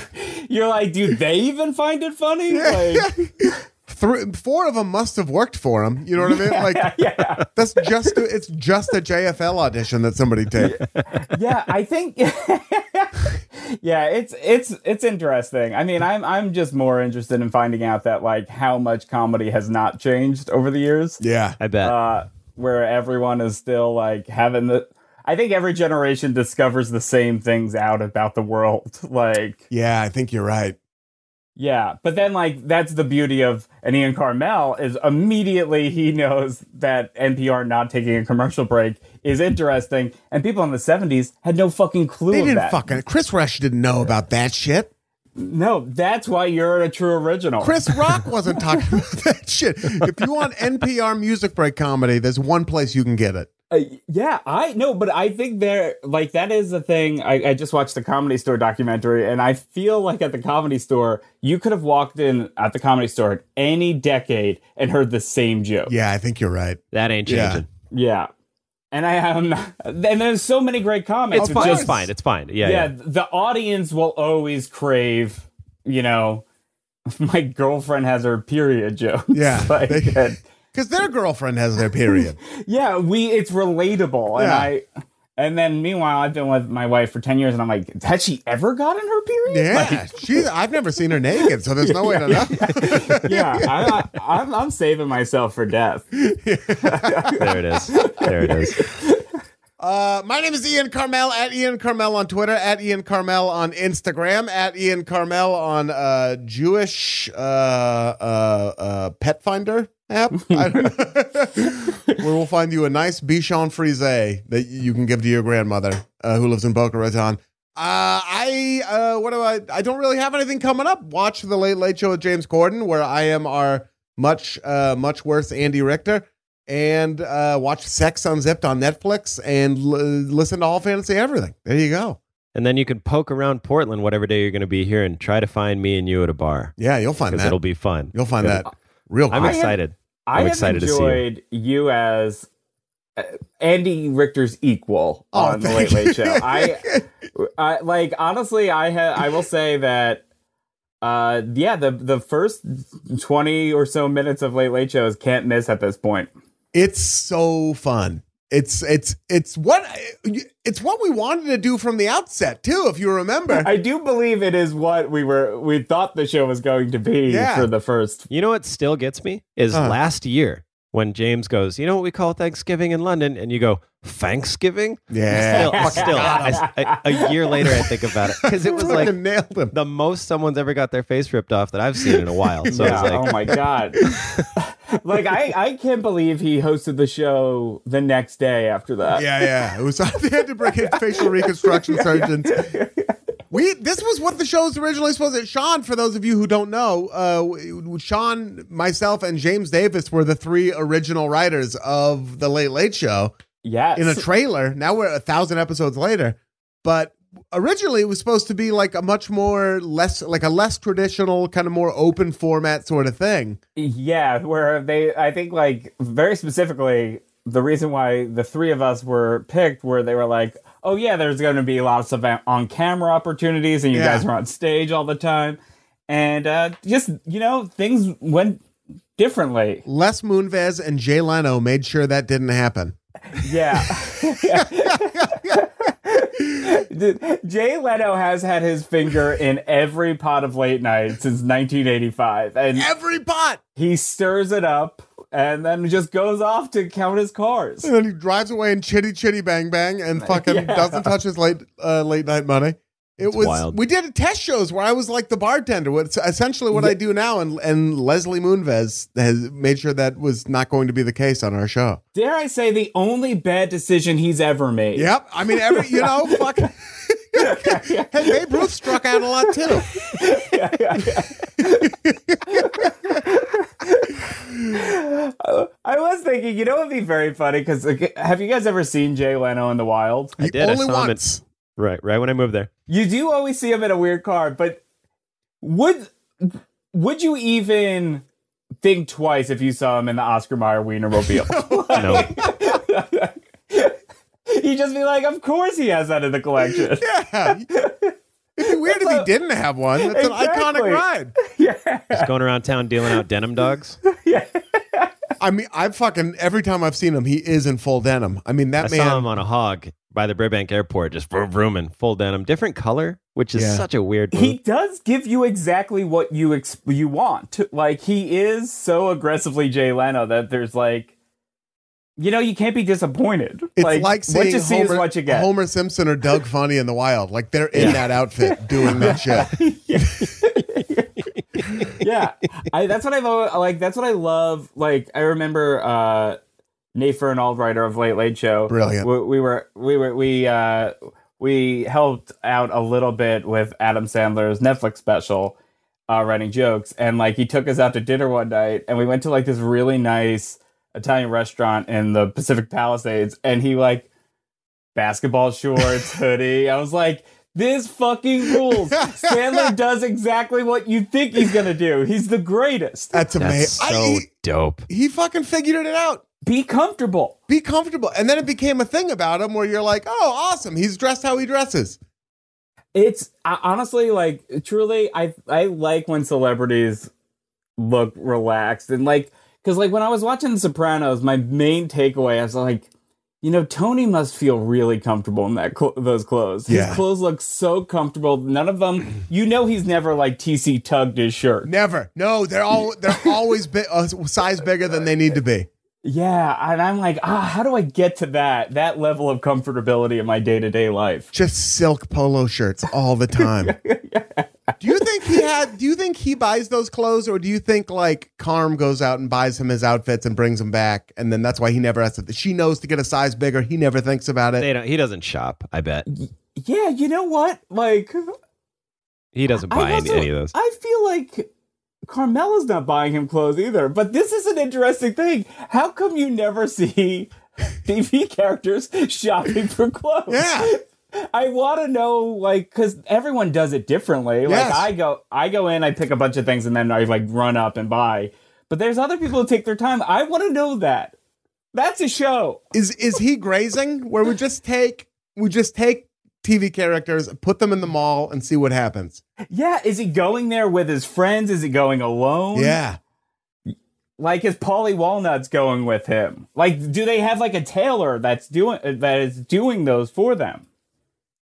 you're like, do they even find it funny? Like [laughs] Three, four of them must have worked for him. You know what I mean? Like [laughs] yeah. that's just a, it's just a JFL audition that somebody [laughs] taped. yeah, I think [laughs] Yeah, it's it's it's interesting. I mean, I'm I'm just more interested in finding out that like how much comedy has not changed over the years. Yeah. I bet. uh, where everyone is still like having the. I think every generation discovers the same things out about the world. Like, Yeah, I think you're right. Yeah, but then like that's the beauty of an Ian Karmel is immediately he knows that NPR not taking a commercial break is interesting, and people in the '70s had no fucking clue They didn't that. fucking Chris Rush didn't know about that shit. no, that's why you're a true original. Chris [laughs] Rock wasn't talking about that shit. If you want NPR music break comedy, there's one place you can get it. Uh, yeah, I know, but I think there, like, that is the thing. I, I just watched the Comedy Store documentary, and I feel like at the Comedy Store, you could have walked in at the Comedy Store at any decade and heard the same joke. Yeah, I think you're right. that ain't yeah. changing. Yeah. And I am, and there's so many great comics. It's fine. course. It's fine. It's fine. Yeah. yeah, yeah. the audience will always crave, you know, [laughs] my girlfriend has her period joke. Yeah, [laughs] like, they- and- Because their girlfriend has their period. [laughs] yeah, we it's relatable, and Yeah. I. And then, meanwhile, I've been with my wife for ten years, and I'm like, has she ever gotten her period? Yeah, Like, she. I've never seen her naked, so there's no way to know. [laughs] yeah. I, I, I'm, I'm saving myself for death. [laughs] There it is. There it is. Uh, my name is Ian Karmel at Ian Karmel on Twitter, at Ian Karmel on Instagram, at Ian Karmel on uh, Jewish uh, uh, uh, Pet Finder app, I don't know. [laughs] where we'll find you a nice Bichon Frise that you can give to your grandmother uh, who lives in Boca Raton. Uh, I uh, what do I? I don't really have anything coming up. Watch the Late Late Show with James Corden, where I am our much uh, much worse Andy Richter and uh, watch Sex Unzipped on Netflix and l- listen to All Fantasy Everything. There you go. And then you can poke around Portland whatever day you're going to be here and try to find me and you at a bar Yeah, you'll find because that. it'll be fun. you'll find that real I'm quick. have- excited. I I'm excited to see you. enjoyed you as uh, Andy Richter's equal Oh, on the Late Late. Show. I, I like honestly, I ha- I will say that uh, yeah, the the first twenty or so minutes of Late Late Shows can't miss at this point. It's so fun. It's it's it's what it's what we wanted to do from the outset too. If you remember, I do believe it is what we were we thought the show was going to be Yeah. for the first. You know what still gets me is Huh. last year when James goes, you know what we call Thanksgiving in London, and you go Thanksgiving. yeah, Still, [laughs] still I- I- a year later, I think about it [laughs] because it was like nailed him. the most someone's ever got their face ripped off that I've seen in a while. So yeah, it's like, oh my god! [laughs] like I I can't believe he hosted the show the next day after that. Yeah, yeah. It was they had to bring in facial reconstruction surgeons. We this was what the show was originally supposed to. Sean, for those of you who don't know, uh, Sean, myself, and James Davis were the three original writers of the Late Late Show Yes. in a trailer. Now we're a thousand episodes later, but originally it was supposed to be like a much more less like a less traditional kind of more open format sort of thing. Yeah, where they, I think, like very specifically, the reason why the three of us were picked, where they were like, "Oh yeah, there's going to be lots of on camera opportunities, and you Yeah. guys are on stage all the time," and uh, just you know, things went differently. Les Moonves and Jay Leno made sure that didn't happen. Yeah. [laughs] Jay Leno has had his finger in every pot of late night since 1985, and Every pot. he stirs it up and then just goes off to count his cars. And then he drives away in chitty chitty bang bang and [laughs] fucking Yeah. doesn't touch his late uh, late night money. It It's was wild. we did a test shows where I was like the bartender. What's essentially what I do now, and and Leslie Moonves has made sure that was not going to be the case on our show. Dare I say the only bad decision he's ever made? Yep, I mean every you know [laughs] fuck. [laughs] hey, Babe Ruth struck out a lot too. [laughs] I was thinking, you know, it'd be very funny because have you guys ever seen Jay Leno in the wild? I did. Only I saw him once. at, right, right when I moved there. You do always see him in a weird car, but would would you even think twice if you saw him in the Oscar Mayer Wienermobile? [laughs] No, You'd [laughs] just be like, of course he has that in the collection. Yeah. It'd be weird if he didn't have one. That's an iconic ride. [laughs] Yeah. just going around town dealing out denim dogs. [laughs] Yeah. I mean, I fucking every time I've seen him, he is in full denim. I mean, that I man. saw him on a hog by the Burbank Airport, just vroom vrooming, full denim, different color, which is Yeah. such a weird. Move. He does give you exactly what you ex- you want. Like he is so aggressively Jay Leno that there's like, you know, you can't be disappointed. It's like, what seeing you see Homer, is what you get. Homer Simpson or Doug Funnie in the wild. Like they're in that outfit doing that shit. [laughs] yeah, I, that's what I've always, like. That's what I love. Like I remember uh, Nate Fernald, writer of Late Late Show. Brilliant. We, we were we were we uh, we helped out a little bit with Adam Sandler's Netflix special, uh, writing jokes, and like he took us out to dinner one night, and we went to like this really nice Italian restaurant in the Pacific Palisades, and he like basketball shorts, [laughs] hoodie. I was like. This fucking rules. Sandler [laughs] does exactly what you think he's gonna do. He's the greatest. That's amazing. That's so I, he, dope. he fucking figured it out. Be comfortable. Be comfortable. And then it became a thing about him where you're like, oh, awesome. He's dressed how he dresses. It's I, honestly like truly I I like when celebrities look relaxed and like cuz like when I was watching The Sopranos my main takeaway I was like you know Tony must feel really comfortable in that cl- those clothes. Yeah. His clothes look so comfortable. None of them you know he's never like TC tugged his shirt. Never. No, they're all they're [laughs] always bi- a size bigger than they need to be. Yeah, and I'm like, ah, how do I get to that that level of comfortability in my day-to-day life? Just silk polo shirts all the time. [laughs] Do you think he had do you think he buys those clothes or do you think like Carm goes out and buys him his outfits and brings them back and then that's why he never has to she knows to get a size bigger. He never thinks about it. They don't, he doesn't shop. I bet Yeah, you know what? Like he doesn't I buy any, any of those. I feel like Carmela's not buying him clothes either. But this is an interesting thing. How come you never see [laughs] TV characters shopping for clothes? Yeah. I want to know, like, because everyone does it differently. Yes. Like, I go, I go in, I pick a bunch of things, and then I like run up and buy. But there's other people who take their time. I want to know that. That's a show. Is is he grazing where we just take we just take TV characters, put them in the mall, and see what happens. Yeah, is he going there with his friends? Is he going alone? Yeah. Like is Paulie Walnuts going with him? Like do they have like a tailor that's doing that is doing those for them?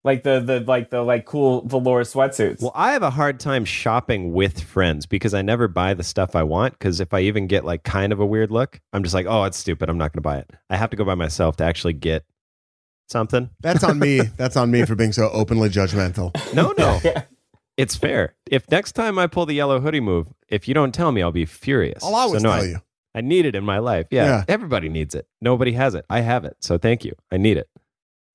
Like the the like the like cool velour sweatsuits. Well, I have a hard time shopping with friends because I never buy the stuff I want. Because if I even get like kind of a weird look, I'm just like, oh, it's stupid. I'm not going to buy it. I have to go by myself to actually get something. That's on me. [laughs] That's on me for being so openly judgmental. No, no, [laughs] it's fair. If next time I pull the yellow hoodie move, if you don't tell me, I'll be furious. I'll always So, no, tell I- you. I need it in my life. Yeah, Yeah. everybody needs it. Nobody has it. I have it. So thank you. I need it.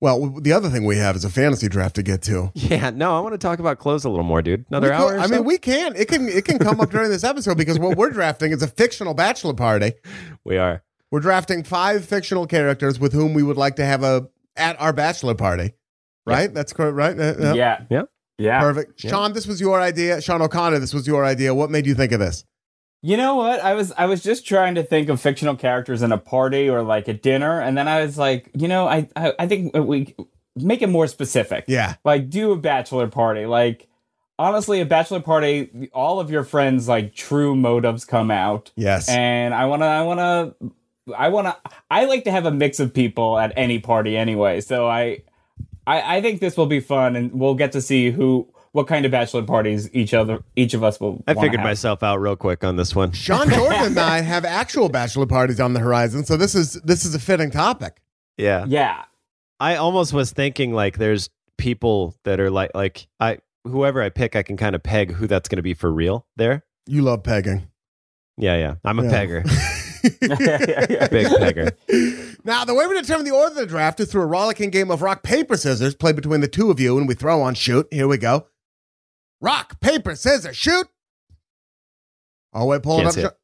Well, the other thing we have is a fantasy draft to get to. [laughs] Yeah, no, I want to talk about clothes a little more, dude. Another We hour. or I so? mean, we can. It can. It can come up during this episode because what we're drafting is a fictional bachelor party. we are. We're drafting five fictional characters with whom we would like to have a at our bachelor party. Right? That's correct. Right? Uh, yeah. yeah. Yeah. Yeah. Perfect. Yeah. Sean, this was your idea. Sean O'Connor, this was your idea. What made you think of this? You know what? I was I was just trying to think of fictional characters in a party or like a dinner, and then I was like, you know, I I, I think we make it more specific. Yeah. Like do a bachelor party. Like honestly, a bachelor party, all of your friends like true motives come out, Yes. and I wanna I wanna I wanna I like to have a mix of people at any party anyway. So I I, I think this will be fun, and we'll get to see who what kind of bachelor parties each other each of us will. I figured have. myself out real quick on this one. Sean Jordan and I [laughs] have actual bachelor parties on the horizon, so this is this is a fitting topic. Yeah. Yeah. I almost was thinking like there's people that are like like I whoever I pick I can kind of peg who that's going to be for real there. You love pegging. Yeah, yeah. I'm a Yeah. pegger. [laughs] [laughs] Big pegger. Now, the way we determine the order of the draft is through a rollicking game of rock, paper, scissors played between the two of you, and we throw on shoot. Here we go. Rock, paper, scissors, shoot. Oh, wait, pull Can't it up. it. Sean-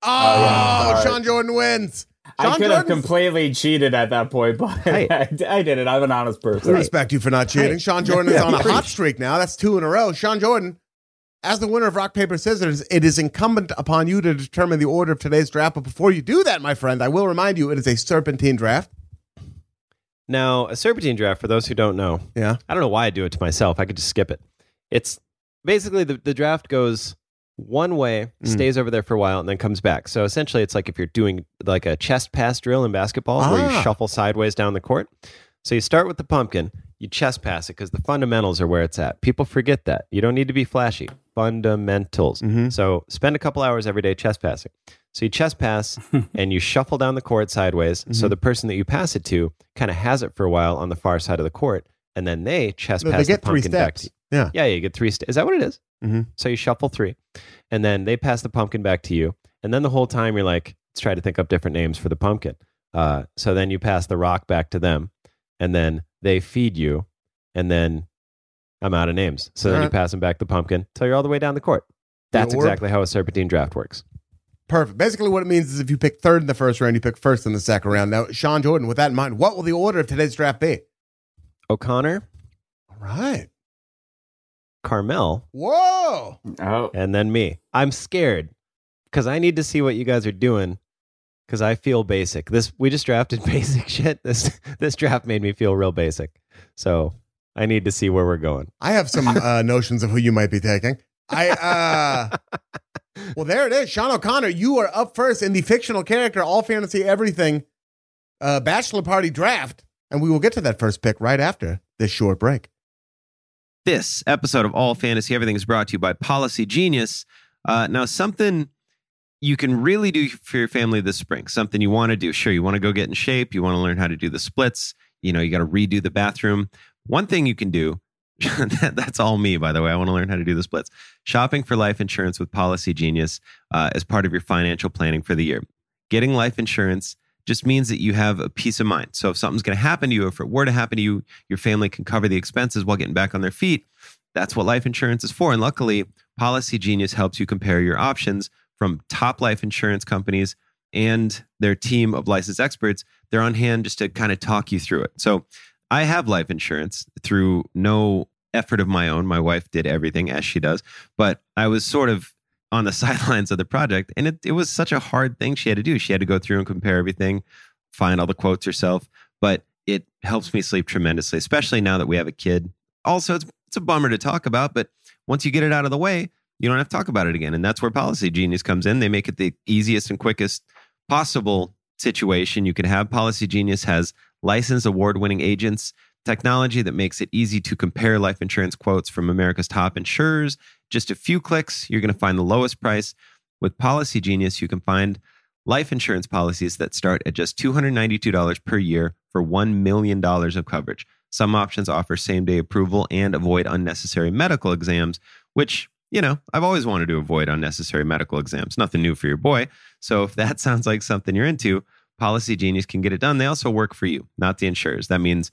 Oh, yeah. Sean Jordan wins. I Sean could have completely cheated at that point, but [laughs] Hey. I, I did it. I'm an honest We person. respect you for not cheating. Hey. Sean Jordan is on a hot streak now. That's two in a row. Sean Jordan, as the winner of Rock, Paper, Scissors, it is incumbent upon you to determine the order of today's draft. But before you do that, my friend, I will remind you it is a serpentine draft. Now, a serpentine draft for those who don't know. Yeah. I don't know why I do it to myself. I could just skip it. It's basically the, the draft goes one way, Mm. stays over there for a while, and then comes back. So essentially, it's like if you're doing like a chest pass drill in basketball where Ah. you shuffle sideways down the court. So you start with the pumpkin, you chest pass it because the fundamentals are where it's at. People forget that. You don't need to be flashy. Fundamentals. Mhm. So spend a couple hours every day chest passing. So you chest pass [laughs] and you shuffle down the court sideways. So Mhm. the person that you pass it to kind of has it for a while on the far side of the court, and then they chest They pass get the three pumpkin back to steps. Yeah. Yeah, you get three. St- is that what it is? Mhm. So you shuffle three, and then they pass the pumpkin back to you, and then the whole time you're like, let's try to think up different names for the pumpkin. Uh, so then you pass the rock back to them, and then they feed you, and then I'm out of names. So then you pass them back the pumpkin till you're all the way down the court. That's exactly how a serpentine draft works. Perfect. Basically, what it means is if you pick third in the first round, you pick first in the second round. Now, Sean Jordan, with that in mind, what will the order of today's draft be? O'Connor, All right. Karmel, Whoa. Oh, and then me. I'm scared because I need to see what you guys are doing because I feel basic. This we just drafted [laughs] basic shit. This this draft made me feel real basic. So I need to see where we're going. I have some [laughs] uh, notions of who you might be taking. I uh [laughs] well, there it is, Sean O'Connor. You are up first in the fictional character, all fantasy, everything, uh, bachelor party draft, and we will get to that first pick right after this short break. This episode of All Fantasy Everything is brought to you by Policy Genius. Uh, now, something you can really do for your family this spring, something you want to do. Sure, you want to go get in shape, you want to learn how to do the splits, you know, you got to redo the bathroom. One thing you can do, [laughs] that, that's all me, by the way. I want to learn how to do the splits. Shopping for life insurance with Policy Genius uh, as part of your financial planning for the year. Getting life insurance just means that you have a peace of mind. So if something's going to happen to you, if it were to happen to you, your family can cover the expenses while getting back on their feet. That's what life insurance is for. And luckily, Policy Genius helps you compare your options from top life insurance companies and their team of licensed experts. They're on hand just to kind of talk you through it. So I have life insurance through no effort of my own. My wife did everything as she does, but I was sort of on the [laughs] sidelines of the project. And it, it was such a hard thing she had to do. She had to go through and compare everything, find all the quotes herself. But it helps me sleep tremendously, especially now that we have a kid. Also, it's it's a bummer to talk about, but once you get it out of the way, you don't have to talk about it again. And that's where Policy Genius comes in. They make it the easiest and quickest possible situation you can have. Policy Genius has licensed award winning agents, technology that makes it easy to compare life insurance quotes from America's top insurers. Just a few clicks, you're going to find the lowest price. With Policy Genius, you can find life insurance policies that start at just $292 per year for $1 million of coverage. Some options offer same day approval and avoid unnecessary medical exams, which, you know, I've always wanted to avoid unnecessary medical exams. Nothing new for your boy. So if that [laughs] sounds like something you're into, Policy Genius can get it done. They also work for you, not the insurers. That means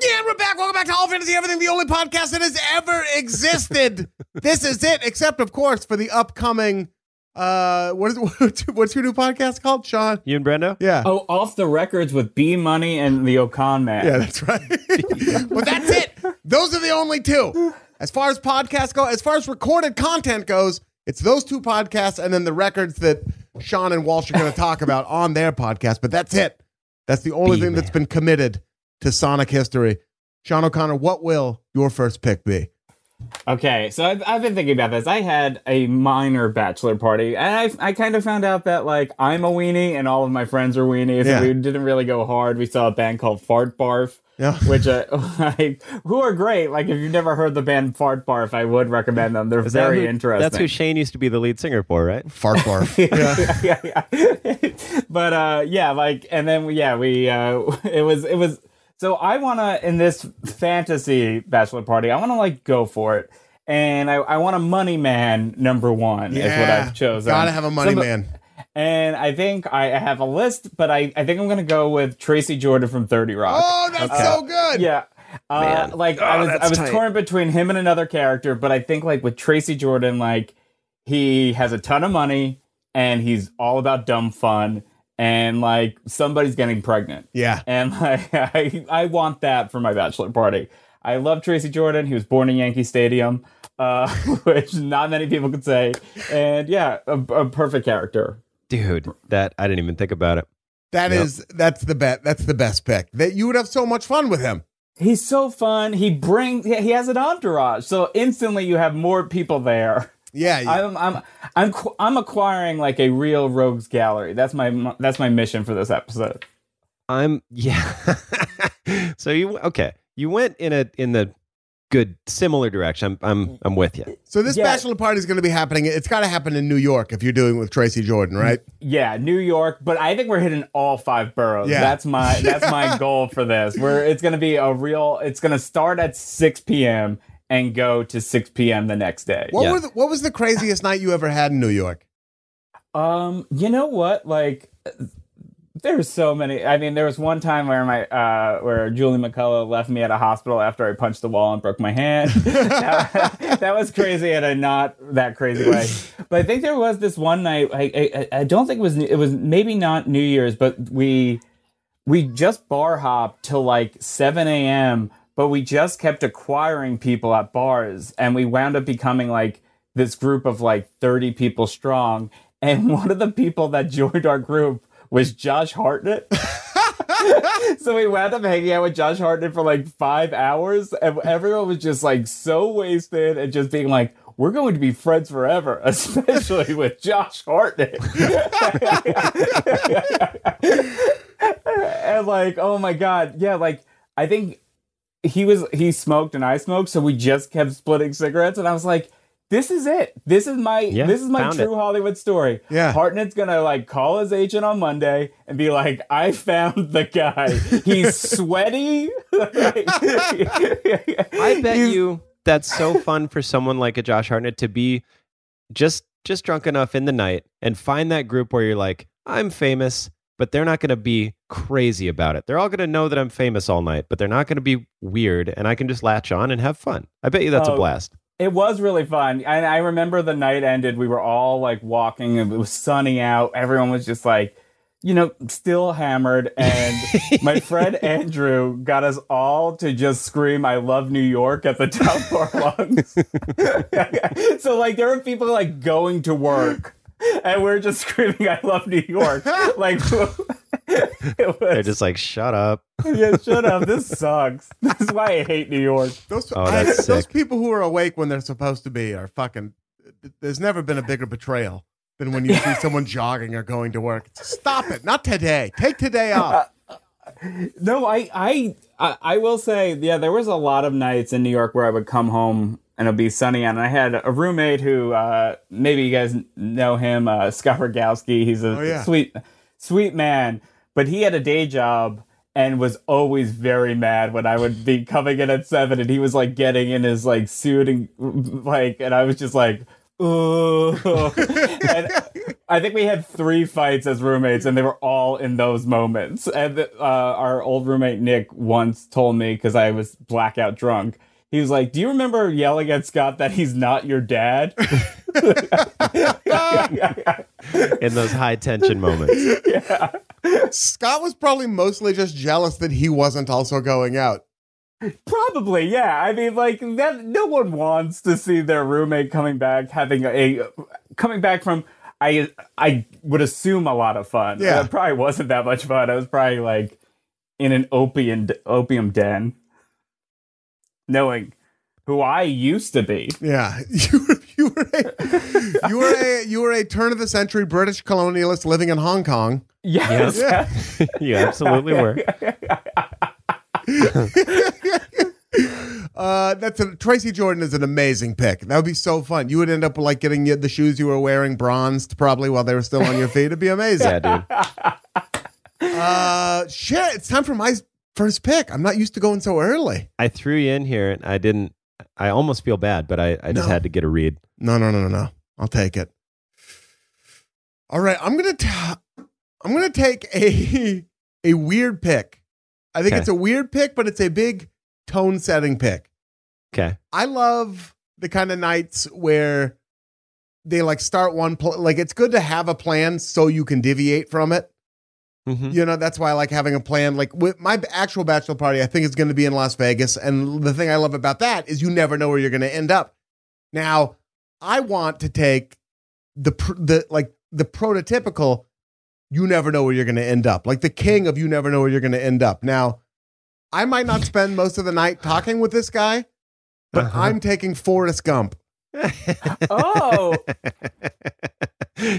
Yeah, we're back. Welcome back to All Fantasy Everything, the only podcast that has ever existed. this is it, except of course for the upcoming. Uh, what is [laughs] what's your new podcast called, Sean? You and Brendo? Yeah. Oh, off the records with B Money and the Ocon Man. Yeah, that's right. [laughs] but that's it. Those are the only two. As far as podcasts go, as far as recorded content goes, it's those two podcasts and then the records that Sean and Walsh are going to talk about on their podcast. But that's it. That's the only thing that's been committed to Sonic history. Sean O'Connor, what will your first pick be? Okay, so I've, I've been thinking about this. I had a minor bachelor party, and I, I kind of found out that like I'm a weenie and all of my friends are weenies. Yeah. And we didn't really go hard. We saw a band called Fart Barf, Yeah. [laughs] which uh, like who are great. Like if you've never heard the band Fart Barf, I would recommend them. They're Is that very who- interesting. That's who Shane used to be the lead singer for, right? Fart barf. [laughs] yeah, yeah. yeah. [laughs] but uh, yeah, like, and then yeah, we, uh, it was, it was. So I want to in this fantasy bachelor party, I want to like go for it, and I, I want a money man number one is what I've chosen. Gotta have a money Some- man. and I think I have a list, but I, I think I'm gonna go with Tracy Jordan from Thirty Rock. Oh, that's so good. Yeah. Uh, Man. like I Oh, was, I was tight. torn between him and another character, but I think like with Tracy Jordan, like he has a ton of money and he's all about dumb fun, and like somebody's getting pregnant, Yeah. and like [laughs] I, I want that for my bachelor party. I love Tracy Jordan. He was born in Yankee Stadium, uh, [laughs] which not many people could say, and yeah, a, a perfect character. Dude, that I didn't even think about it. That Yep. is that's the bet. That's the best pick. That you would have so much fun with him. He's so fun. He brings. He he has an entourage, so instantly you have more people there. [laughs] Yeah. you- I'm I'm I'm qu- I'm acquiring like a real rogues gallery. That's my that's my mission for this episode. I'm yeah. [laughs] so you okay? You went in a in the good similar direction. I'm I'm I'm with you. so this yeah. bachelor party is going to be happening. It's got to happen in New York if you're doing it with Tracy Jordan, right? Yeah, New York, but I think we're hitting all five boroughs. Yeah. That's my [laughs] that's my goal for this. Where it's going to be a real. It's going to start at 6 p.m. and go to 6 p.m. the next day. What Yeah. were the, what was the craziest night you ever had in New York? Um, you know what? Like, there's so many. I mean, there was one time where my uh, where Julie McCullough left me at a hospital after I punched the wall and broke my hand. [laughs] that, that was crazy in a not that crazy way. But I think there was this one night. I I, I don't think it was. It was maybe not New Year's, but we we just bar hopped till like 7 a.m. But we just kept acquiring people at bars, and we wound up becoming like this group of like 30 people strong. [laughs] And one of the people that joined our group was Josh Hartnett. [laughs] so we wound up hanging out with Josh Hartnett for like five hours, and everyone was just like so wasted and just being like, we're going to be friends forever, [laughs] especially with Josh Hartnett. and like, oh my god, yeah, like I think he was he smoked and I smoked, so we just kept splitting cigarettes, and I was like. This is it. This is my Yeah, this is my true it. Hollywood story. Yeah. Hartnett's gonna like call his agent on Monday and be like, "I found the guy. He's [laughs] sweaty. I bet you that's so fun for someone like a Josh Hartnett to be just just drunk enough in the night and find that group where you're like, I'm famous, but they're not going to be crazy about it. They're all going to know that I'm famous all night, but they're not going to be weird, and I can just latch on and have fun. I bet you that's a Oh, blast. It was really fun. And I remember the night ended, we were all like walking, and it was sunny out. Everyone was just like, you know, still hammered. And [laughs] my friend Andrew got us all to just scream, I love New York at the top of our lungs. [laughs] so, like, there were people like going to work. And we're just screaming, "I love New York!" [laughs] Like [laughs] it was, They're just like, shut up. yeah, shut up. This [laughs] sucks. This is why I hate New York. Those, Oh, I- that's those people who are awake when they're supposed to be are fucking. There's never been a bigger betrayal than when you see someone jogging or going to work. Stop it! Not today. Take today uh, off. No, I, I, I, I will say, yeah, there was a lot of nights in New York where I would come home and it'll be sunny, and I had a roommate who, uh, maybe you guys know him, uh, Scott Rogowski. He's a Oh, yeah. sweet, sweet man, but he had a day job and was always very mad when I would be coming in at seven, and he was like getting in his like suit and like, and I was just like. Ugh. [laughs] and I think we had three fights as roommates, and they were all in those moments. And uh, our old roommate Nick once told me because I was blackout drunk. He was like, "Do you remember yelling at Scott that he's not your dad?" [laughs] [laughs] In those high tension moments. Scott was probably mostly just jealous that he wasn't also going out. Probably, yeah. I mean, like that. No one wants to see their roommate coming back, having a coming back from. I I would assume a lot of fun. Yeah. it probably wasn't that much fun. I was probably like in an opium opium den, knowing who I used to be. Yeah, [laughs] you were you were a, you were a you were a turn of the century British colonialist living in Hong Kong. Yes. Yeah. [laughs] [laughs] you absolutely were. Uh, that's a, Tracy Jordan is an amazing pick. That would be so fun. You would end up like getting the shoes you were wearing bronzed probably while they were still on your feet. It'd be amazing. Yeah, dude. Uh, shit, it's time for my first pick. I'm not used to going so early. I threw you in here and I didn't I almost feel bad, but I, I just No. had to get a read. No, no, no, no, no. I'll take it. All right, I'm gonna I'm gonna take a [laughs] a weird pick. I think Okay. it's a weird pick, but it's a big tone setting pick. Okay. I love the kind of nights where they like start one pl- like it's good to have a plan so you can deviate from it. Mhm. You know, that's why I like having a plan. Like with my actual bachelor party, I think it's going to be in Las Vegas. And the thing I love about that is you never know where you're going to end up. Now, I want to take the the like the prototypical you never know where you're going to end up. Like the king of you never know where you're going to end up. Now, I might not spend most of the night talking with this guy, but Uh-huh. I'm taking Forrest Gump. [laughs] Oh,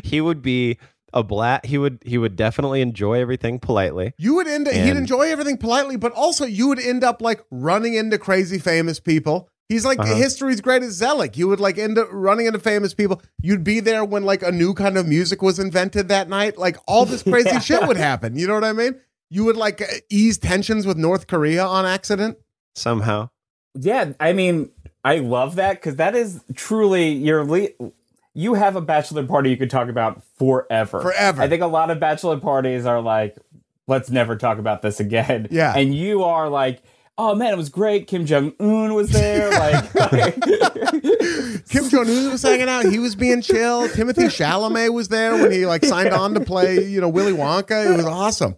he would be a blat. He would he would definitely enjoy everything politely. You would end he'd enjoy everything politely, but also you would end up like running into crazy famous people. He's like Uh-huh. history's greatest Zelig. You would like end up running into famous people. You'd be there when like a new kind of music was invented that night. Like all this [laughs] crazy shit would happen. You know what I mean? You would like uh, ease tensions with North Korea on accident. Somehow. yeah. I mean, I love that because that is truly your. Le- you have a bachelor party you could talk about forever. Forever. I think a lot of bachelor parties are like, let's never talk about this again. Yeah. And you are like, oh man, it was great. Kim Jong Un was there. [laughs] Like, [laughs] Kim Jong Un was hanging out. He was being chill. Timothée Chalamet was there when he like signed on to play, you know, Willy Wonka. It was awesome.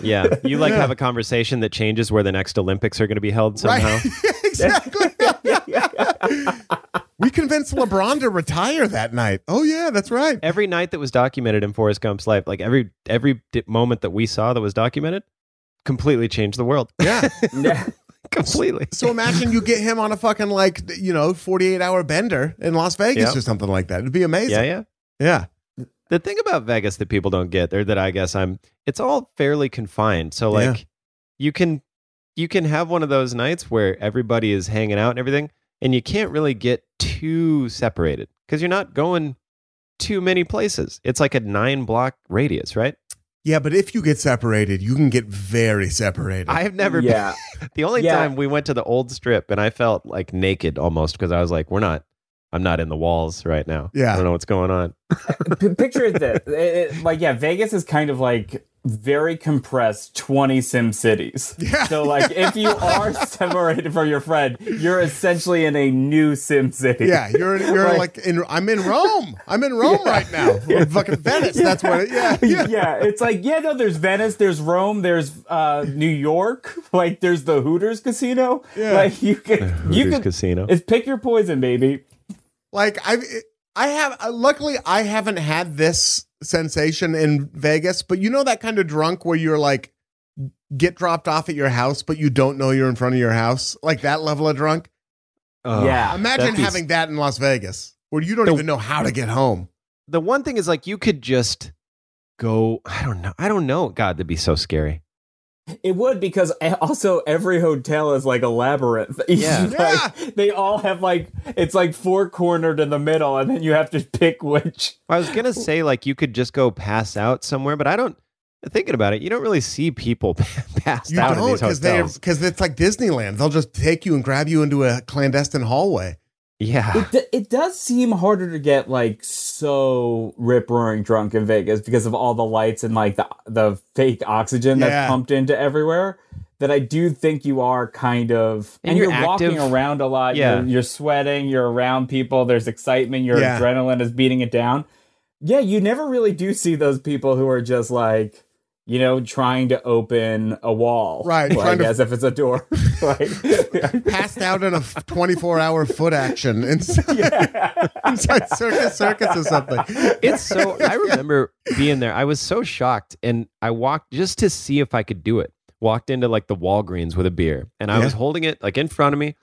Yeah. You like Yeah. have a conversation that changes where the next Olympics are going to be held somehow. Right. [laughs] exactly. We convinced LeBron to retire that night. Oh yeah, that's right. Every night that was documented in Forrest Gump's life, like every every moment that we saw that was documented, completely changed the world. Yeah. [laughs] yeah. completely. So imagine you get him on a fucking like you know forty eight hour bender in Las Vegas Yep. or something like that. It'd be amazing. Yeah, yeah. Yeah. The thing about Vegas that people don't get, or that I guess I'm, it's all fairly confined. So like, Yeah. you can you can have one of those nights where everybody is hanging out and everything, and you can't really get too separated because you're not going too many places. It's like a nine block radius, right? Yeah, but if you get separated, you can get very separated. I have never Yeah. been. [laughs] The only Yeah. time we went to the old strip and I felt like naked almost because I was like, we're not, I'm not in the walls right now. Yeah. I don't know what's going on. Uh, p- picture this. [laughs] It, it- like, yeah, Vegas is kind of like very compressed 20 sim cities. [laughs] Yeah. So, like, if you [laughs] are separated from your friend, you're essentially in a new sim city. yeah, you're you're Like- like in. I'm in Rome. I'm in Rome right now. [laughs] Or fucking Venice. That's what. It, yeah, yeah. yeah, it's like yeah, no. There's Venice, there's Rome, there's uh, New York, like there's the Hooters Casino. Yeah. Like you can, you Hooters can, Casino. it's pick your poison, baby. Like I, I have. uh, Luckily, I haven't had this sensation in Vegas. But you know that kind of drunk where you're like, get dropped off at your house, but you don't know you're in front of your house. Like that level of drunk. Oh, Yeah. Imagine that'd be- having that in Las Vegas, where you don't The- even know how to get home. The one thing is like you could just go, I don't know. I don't know. God, that'd be so scary. It would because also every hotel is like a labyrinth. [laughs] Yeah. Like, they all have like it's like four cornered in the middle, and then you have to pick which. I was gonna say like you could just go pass out somewhere, but I don't. Thinking about it, you don't really see people [laughs] passed You out in don't these hotels. because it's like Disneyland. They'll just take you and grab you into a clandestine hallway. Yeah, It, d- it does seem harder to get like so rip roaring drunk in Vegas because of all the lights and like the the fake oxygen that's pumped into everywhere. That I do think you are kind of, And and, you're you're, walking around a lot. Yeah. You're, you're sweating. You're around people. There's excitement. Your Yeah. adrenaline is beating it down. Yeah, you never really do see those people who are just like, you know, trying to open a wall, Right, Like, trying to- as if it's a door. [laughs] like, [laughs] Passed out in a 24 hour Footaction inside, [laughs] inside Circus Circus or something. it's so. I remember being there. I was so shocked, and I walked just to see if I could do it. Walked into like the Walgreens with a beer, and I Yeah. was holding it like in front of me.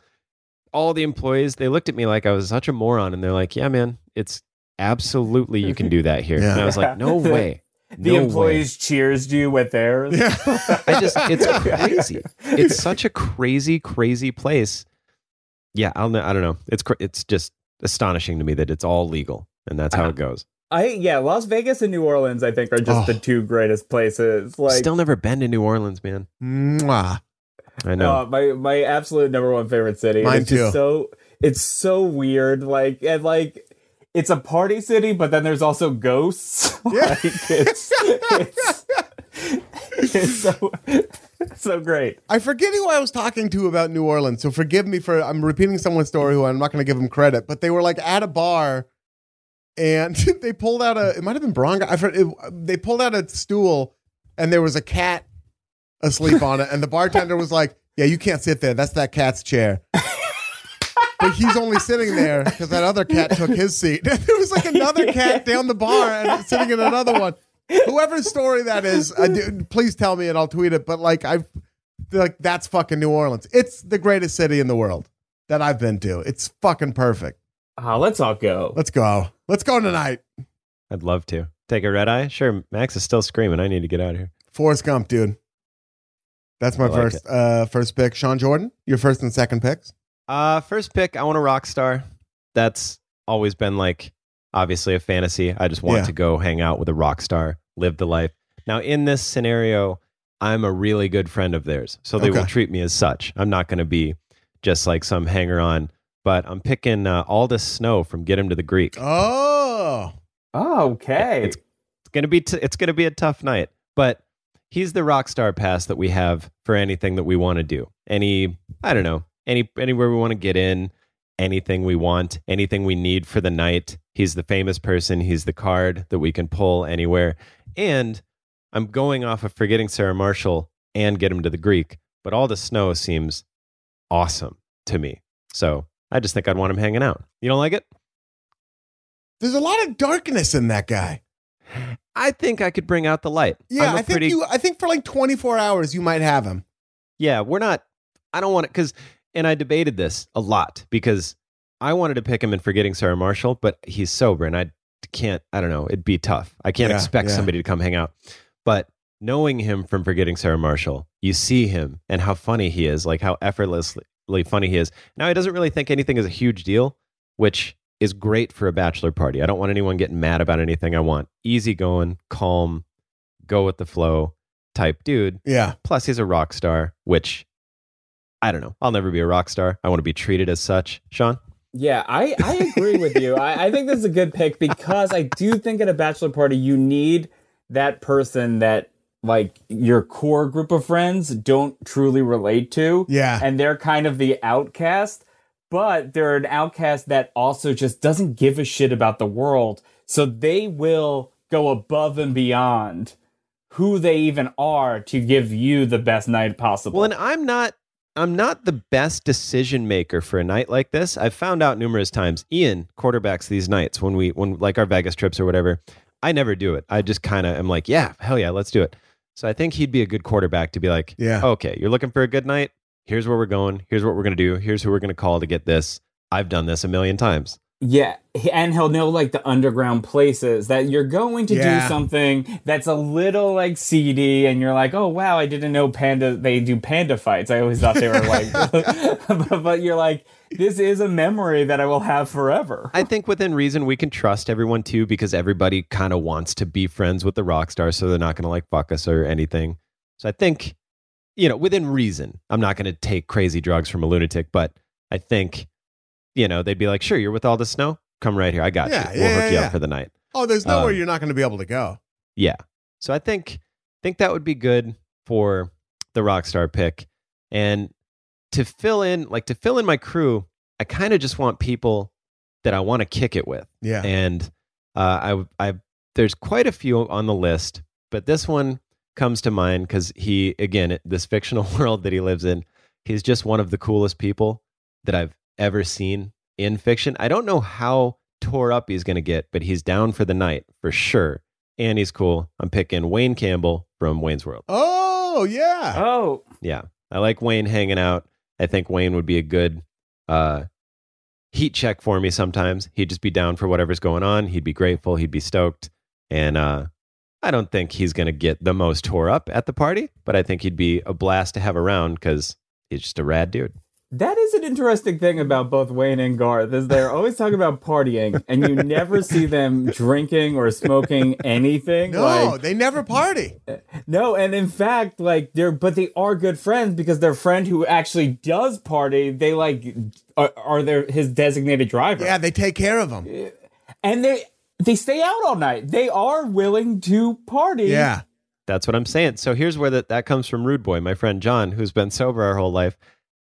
All the employees they looked at me like I was such a moron, and they're like, "Yeah, man, it's absolutely you can do that here." Yeah. And I was like, "No way." The No way." employees cheers you with theirs. Yeah. [laughs] I just it's [laughs] crazy. It's such a crazy, crazy place. Yeah, I'll know. I don't know. It's cr- it's just astonishing to me that it's all legal and that's how it goes. I yeah, Las Vegas and New Orleans I think are just Oh. the two greatest places. Like Still never been to New Orleans, man. Mwah. I know. uh, my my absolute number one favorite city. Mine it's just too. so it's so weird. Like and like it's a party city, but then there's also ghosts. [laughs] Yeah. like it's, it's [laughs] it's so so great. I forget who I was talking to about New Orleans, so forgive me for I'm repeating someone's story who I'm not going to give them credit, but they were like at a bar and [laughs] they pulled out a it might have been Bronco. I forget, it, they pulled out a stool and there was a cat asleep on it, and the bartender was like, "Yeah, you can't sit there. That's that cat's chair." But he's only sitting there because that other cat took his seat. [laughs] there was like another cat down the bar and sitting in another one. Whoever's story that is, I do, please tell me and I'll tweet it. But like I've like that's fucking New Orleans. It's the greatest city in the world that I've been to. It's fucking perfect. Oh, let's all go. Let's go. Let's go tonight. I'd love to. Take a red eye? Sure. Max is still screaming. I need to get out of here. Forrest Gump, dude. That's my like first uh first pick. Sean Jordan, your first and second picks. Uh first pick, I want a rock star. That's always been like obviously a fantasy. I just want Yeah. to go hang out with a rock star, live the life. Now in this scenario, I'm a really good friend of theirs. So they will treat me as such. I'm not going to be just like some hanger on, but I'm picking uh, Aldous Snow from Get Him to the Greek. Oh. Oh, okay. It's it's gonna be t- it's gonna be a tough night, but he's the rock star pass that we have for anything that we want to do. Any I don't know any anywhere we want to get in, anything we want, anything we need for the night. He's the famous person. He's the card that we can pull anywhere. And I'm going off of forgetting Sarah Marshall and get him to the Greek, but Aldous Snow seems awesome to me. So I just think I'd want him hanging out. You don't like it? There's a lot of darkness in that guy. I think I could bring out the light. Yeah, I think pretty- you I think for like 24 hours you might have him. Yeah, we're not. I don't want it because, and I debated this a lot because I wanted to pick him in forgetting Sarah Marshall, but he's sober and I can't. I don't know. It'd be tough. I can't Yeah, expect yeah. somebody to come hang out. But knowing him from Forgetting Sarah Marshall, you see him and how funny he is, like how effortlessly funny he is. Now he doesn't really think anything is a huge deal, which is great for a bachelor party. I don't want anyone getting mad about anything. I want easygoing, calm, go with the flow type dude. Yeah. Plus, he's a rock star, which I don't know. I'll never be a rock star. I want to be treated as such. Sean? Yeah, I, I agree with you. I, I think this is a good pick because I do think at a bachelor party, you need that person that like your core group of friends don't truly relate to. Yeah. And they're kind of the outcast, but they're an outcast that also just doesn't give a shit about the world. So they will go above and beyond who they even are to give you the best night possible. Well, and I'm not I'm not the best decision maker for a night like this. I've found out numerous times. Ian quarterbacks these nights when we when like our Vegas trips or whatever. I never do it. I just kind of am like, yeah, hell yeah, let's do it. So I think he'd be a good quarterback to be like, Yeah. okay, you're looking for a good night. Here's where we're going. Here's what we're gonna do. Here's who we're gonna call to get this. I've done this a million times. Yeah, and he'll know like the underground places that you're going to Yeah. do something that's a little like seedy, and you're like, oh wow, I didn't know panda they do panda fights. I always thought they were like, but, [laughs] [laughs] but you're like, this is a memory that I will have forever. I think within reason we can trust everyone too because everybody kind of wants to be friends with the rock star, so they're not going to like fuck us or anything. So I think, you know, within reason, I'm not going to take crazy drugs from a lunatic, but I think, you know, they'd be like, "Sure, you're with Aldous Snow. Come right here. I got Yeah, you. We'll yeah, hook you yeah. up for the night." Oh, there's nowhere Um, you're not going to be able to go. Yeah. So I think think that would be good for the rockstar pick. And to fill in like to fill in my crew, I kind of just want people that I want to kick it with. Yeah. And uh, I I there's quite a few on the list, but this one comes to mind cuz he again, this fictional [laughs] world that he lives in, he's just one of the coolest people that I've ever seen in fiction. I don't know how tore up he's going to get, but he's down for the night for sure. And he's cool. I'm picking Wayne Campbell from Wayne's World. Oh, yeah. Oh, Yeah. I like Wayne hanging out. I think Wayne would be a good uh, heat check for me sometimes. He'd just be down for whatever's going on. He'd be grateful. He'd be stoked. And uh, I don't think he's going to get the most tore up at the party, but I think he'd be a blast to have around because he's just a rad dude. That is an interesting thing about both Wayne and Garth is they're always talking about partying, and you never see them drinking or smoking anything. No, like, they never party. No, and in fact, like they're but they are good friends because their friend who actually does party, they like are, are their his designated driver. Yeah, they take care of them. and they they stay out all night. They are willing to party. Yeah. That's what I'm saying. So here's where that, that comes from Rude Boy, my friend John, who's been sober our whole life,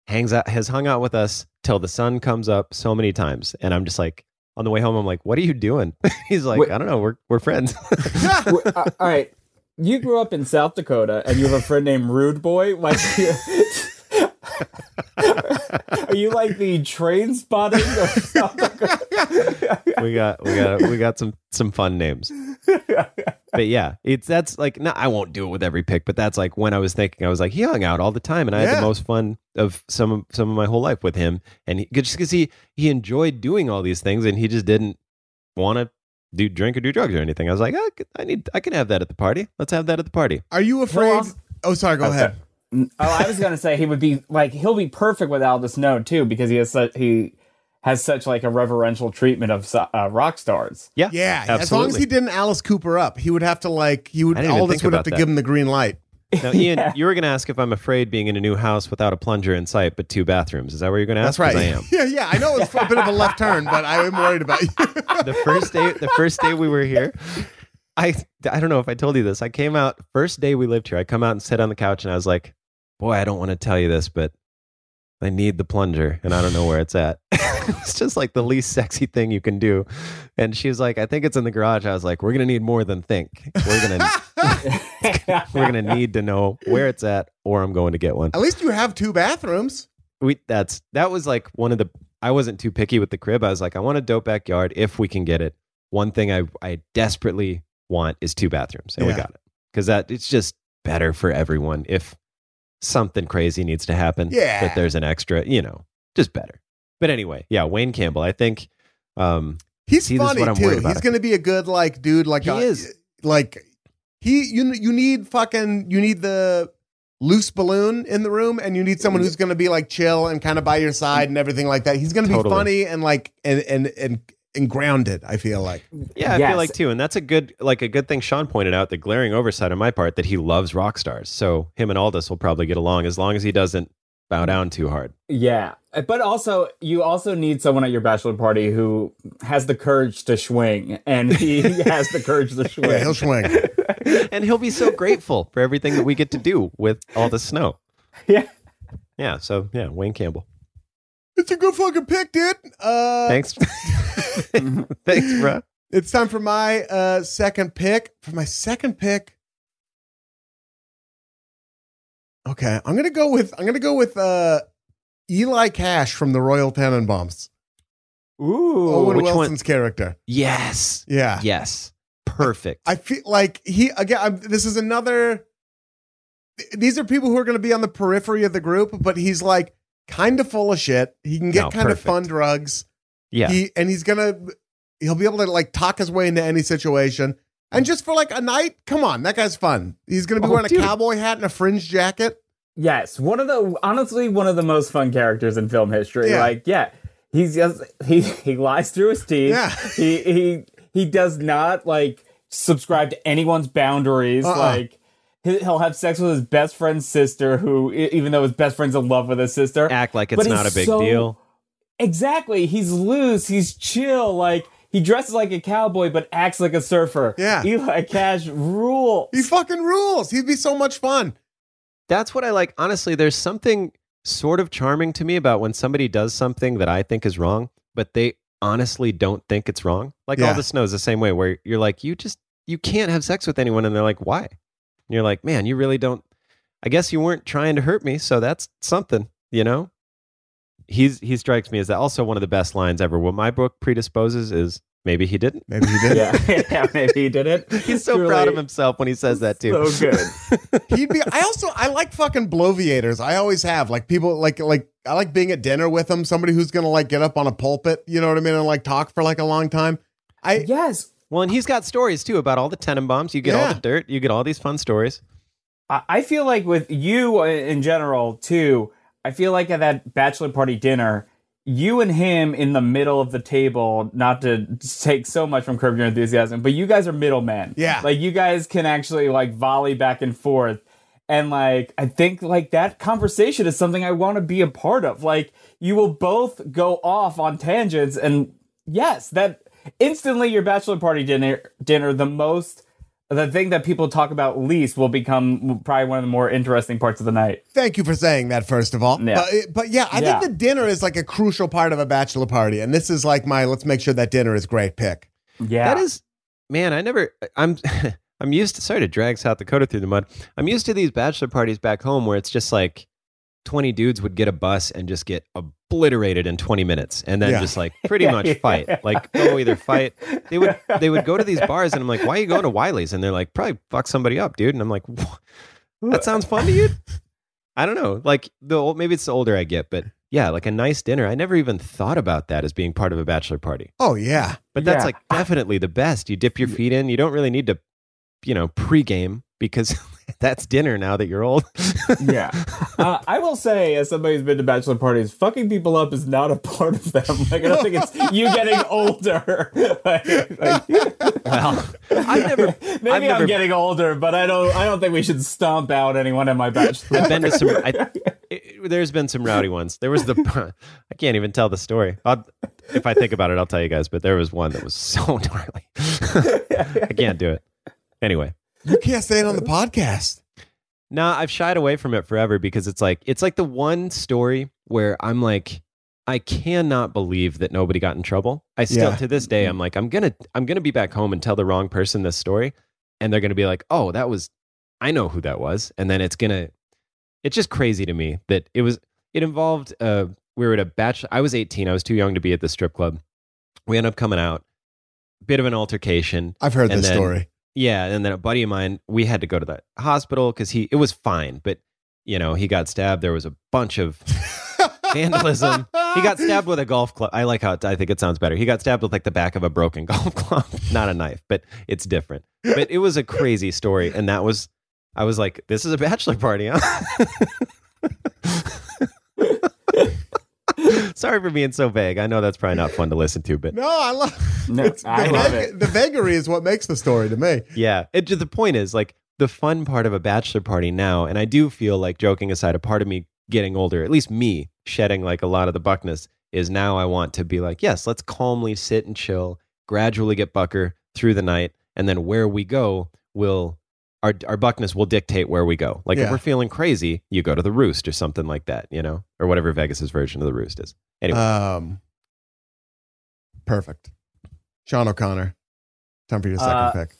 hangs out has hung out with us till the sun comes up so many times. And I'm just like on the way home, I'm like, what are you doing? [laughs] He's like, Wait. I don't know, we're we're friends. [laughs] Uh, all right. You grew up in South Dakota and you have a friend named Rude Boy. Like, [laughs] are you like the Trainspotting of South Dakota? we got we got we got some some fun names. But yeah, it's that's like no, I won't do it with every pick, but that's like when I was thinking, I was like, he hung out all the time, and I had Yeah. the most fun of some of some of my whole life with him, and he, just because he he enjoyed doing all these things, and he just didn't want to do drink or do drugs or anything. I was like, ah, I, could- I need I can have that at the party. Let's have that at the party. Are you afraid? also- oh, sorry. Go ahead. Oh, I was gonna say he would be like he'll be perfect with Aldous Snow too because he has such he has such like a reverential treatment of uh, rock stars. Yeah, Yeah, as long as he didn't Alice Cooper up, he would have to like he would I didn't even Aldous think would have to that. give him the green light. Now, [laughs] Ian, you were going to ask if I'm afraid being in a new house without a plunger in sight, but two bathrooms. Is that what you're going to ask? That's right. 'Cause I am. [laughs] yeah, yeah. I know it's a bit of a left turn, but I am worried about you. the first day the first day we were here i i don't know if i told you this i came out first day we lived here i come out and sit on the couch and i was like boy i don't want to tell you this but i need the plunger and i don't know where it's at [laughs] it's just like the least sexy thing you can do and she was like i think it's in the garage i was like we're gonna need more than think we're gonna [laughs] we're gonna need to know where it's at or i'm going to get one At least you have two bathrooms. we that's that was like one of the I wasn't too picky with the crib. I was like, I want a dope backyard if we can get it. One thing I I desperately want is two bathrooms, and we got it because that it's just better for everyone. If something crazy needs to happen, Yeah. that there's an extra, you know, just better. But anyway, yeah, Wayne Campbell. I think um, He's See, funny what I'm too. He's going to be a good like dude. Like He uh, is. like he you you need fucking you need the loose balloon in the room and you need someone who's going to be like chill and kind of by your side and everything like that. He's going to be funny and like and and and and grounded, I feel like. Yeah, I Yes. feel like too, and that's a good like a good thing. Sean pointed out the glaring oversight on my part that he loves rock stars. So him and Aldous will probably get along as long as he doesn't bow down too hard. Yeah, uh, but also you also need someone at your bachelor party who has the courage to swing, and he [laughs] [laughs] has the courage to swing. Yeah, he'll swing. [laughs] and he'll be so grateful for everything that we get to do with Aldous Snow. Yeah. Yeah. So yeah, Wayne Campbell. It's a good fucking pick, dude. Uh Thanks. [laughs] Thanks, bro. It's time for my uh second pick. For my second pick. Okay, I'm gonna go with I'm gonna go with uh Eli Cash from the Royal Tenenbaums. Ooh, Owen which one? Wilson's character. Yes. Yeah. Yes. Perfect. I feel like he again. I'm, this is another. These are people who are going to be on the periphery of the group, but he's like kind of full of shit. He can get No, kind of fun drugs. yeah. He and he's gonna he'll be able to like talk his way into any situation. And just for like a night, come on, that guy's fun. He's gonna be Oh, wearing dude. a cowboy hat and a fringe jacket. Yes, one of the honestly one of the most fun characters in film history. Yeah. Like, yeah, he's just he he lies through his teeth. Yeah. he he he does not like subscribe to anyone's boundaries. Uh-uh. Like. He- He'll have sex with his best friend's sister, who, even though his best friend's in love with his sister, Act like it's not a big so- deal. Exactly. He's loose. He's chill. Like he dresses like a cowboy, but acts like a surfer. Yeah. Eli Cash rules. He fucking rules. He'd be so much fun. That's what I like. Honestly, there's something sort of charming to me about when somebody does something that I think is wrong, but they honestly don't think it's wrong. Like Yeah. Aldous Snow is the same way, where you're like, you just you can't have sex with anyone, and they're like, why? And you're like, man, you really don't. I guess you weren't trying to hurt me, so that's something, you know. He's he strikes me as that also one of the best lines ever. What my book predisposes is maybe he didn't. Maybe he did. yeah, [laughs] yeah, maybe he did it. [laughs] He's so Truly proud of himself when he says that too. So good. [laughs] He'd be. I also I like fucking bloviators. I always have like people like like I like being at dinner with them. Somebody who's gonna like get up on a pulpit. You know what I mean? And like talk for like a long time. I yes. Well, and he's got stories too about all the Tenenbaums. You get all the dirt. You get all these fun stories. I I feel like with you uh, in general too. I feel like at that bachelor party dinner, you and him in the middle of the table. Not to take so much from Curb Your Enthusiasm, but you guys are middlemen. Yeah. like you guys can actually like volley back and forth. And like I think like that conversation is something I want to be a part of. Like you will both go off on tangents, and yes, that instantly your bachelor party dinner dinner the most the thing that people talk about least will become probably one of the more interesting parts of the night. thank you for saying that first of all. Yeah. But, but yeah, I Yeah. think the dinner is like a crucial part of a bachelor party, and this is like my let's make sure that dinner is great pick. Yeah, That is, man. I never. I'm. [laughs] I'm used to. Sorry to drag South Dakota through the mud. I'm used to these bachelor parties back home where it's just like twenty dudes would get a bus and just get obliterated in twenty minutes, and then Yeah. just like [laughs] pretty much fight. Like go either fight. [laughs] They would. They would go to these bars, and I'm like, "Why are you going to Wiley's?" And they're like, "Probably fuck somebody up, dude." And I'm like, "What? "That sounds fun to you?" I don't know. Like the old, maybe it's the older I get, but yeah, like a nice dinner. I never even thought about that as being part of a bachelor party. Oh yeah, But that's Yeah. like definitely the best. You dip your feet in. You don't really need to, you know, pregame because [laughs] that's dinner now that you're old. [laughs] yeah. Uh, I will say, as somebody who's been to bachelor parties, fucking people up is not a part of them. Like I don't think it's [laughs] you getting older. like, like- well, I've never. maybe I've I'm never- getting older, but I don't. I don't think we should stomp out anyone at my bachelor. I've been to some. I, it, there's been some rowdy ones. There was the. I can't even tell the story. I'll, if I think about it, I'll tell you guys. But there was one that was so gnarly. I can't do it. Anyway, you can't say it on the podcast. Nah, I've shied away from it forever because it's like it's like the one story where I'm like, I cannot believe that nobody got in trouble. I still Yeah. to this day I'm like, I'm gonna I'm gonna be back home and tell the wrong person this story, and they're gonna be like, oh, that was I know who that was, and then it's gonna it's just crazy to me that it was it involved uh we were at a bachelor I was 18, I was too young to be at the strip club. We ended up coming out, bit of an altercation. I've heard this then- story. Yeah, and then a buddy of mine, we had to go to the hospital because he it was fine, but you know he got stabbed. There was a bunch of vandalism. He got stabbed with a golf club. I like how it, I think it sounds better. He got stabbed with like the back of a broken [laughs] golf club, not a knife, but it's different. But it was a crazy story, and that was I was like, this is a bachelor party, huh? [laughs] Sorry for being so vague. I know that's probably not fun to listen to, but No, I love. [laughs] No, it's- I the love vag- it. The vagary is what makes the story to me. yeah. It, the point is like the fun part of a bachelor party now, and I do feel like joking aside, a part of me getting older, at least me shedding like a lot of the buckness, is now I want to be like, yes, let's calmly sit and chill, gradually get bucker through the night, and then where we go will our our buckness will dictate where we go. Like Yeah. if we're feeling crazy, you go to the roost or something like that, you know, or whatever Vegas's version of the roost is. Anyway, Um, perfect. Sean O'Connor. Time for your second Uh, pick.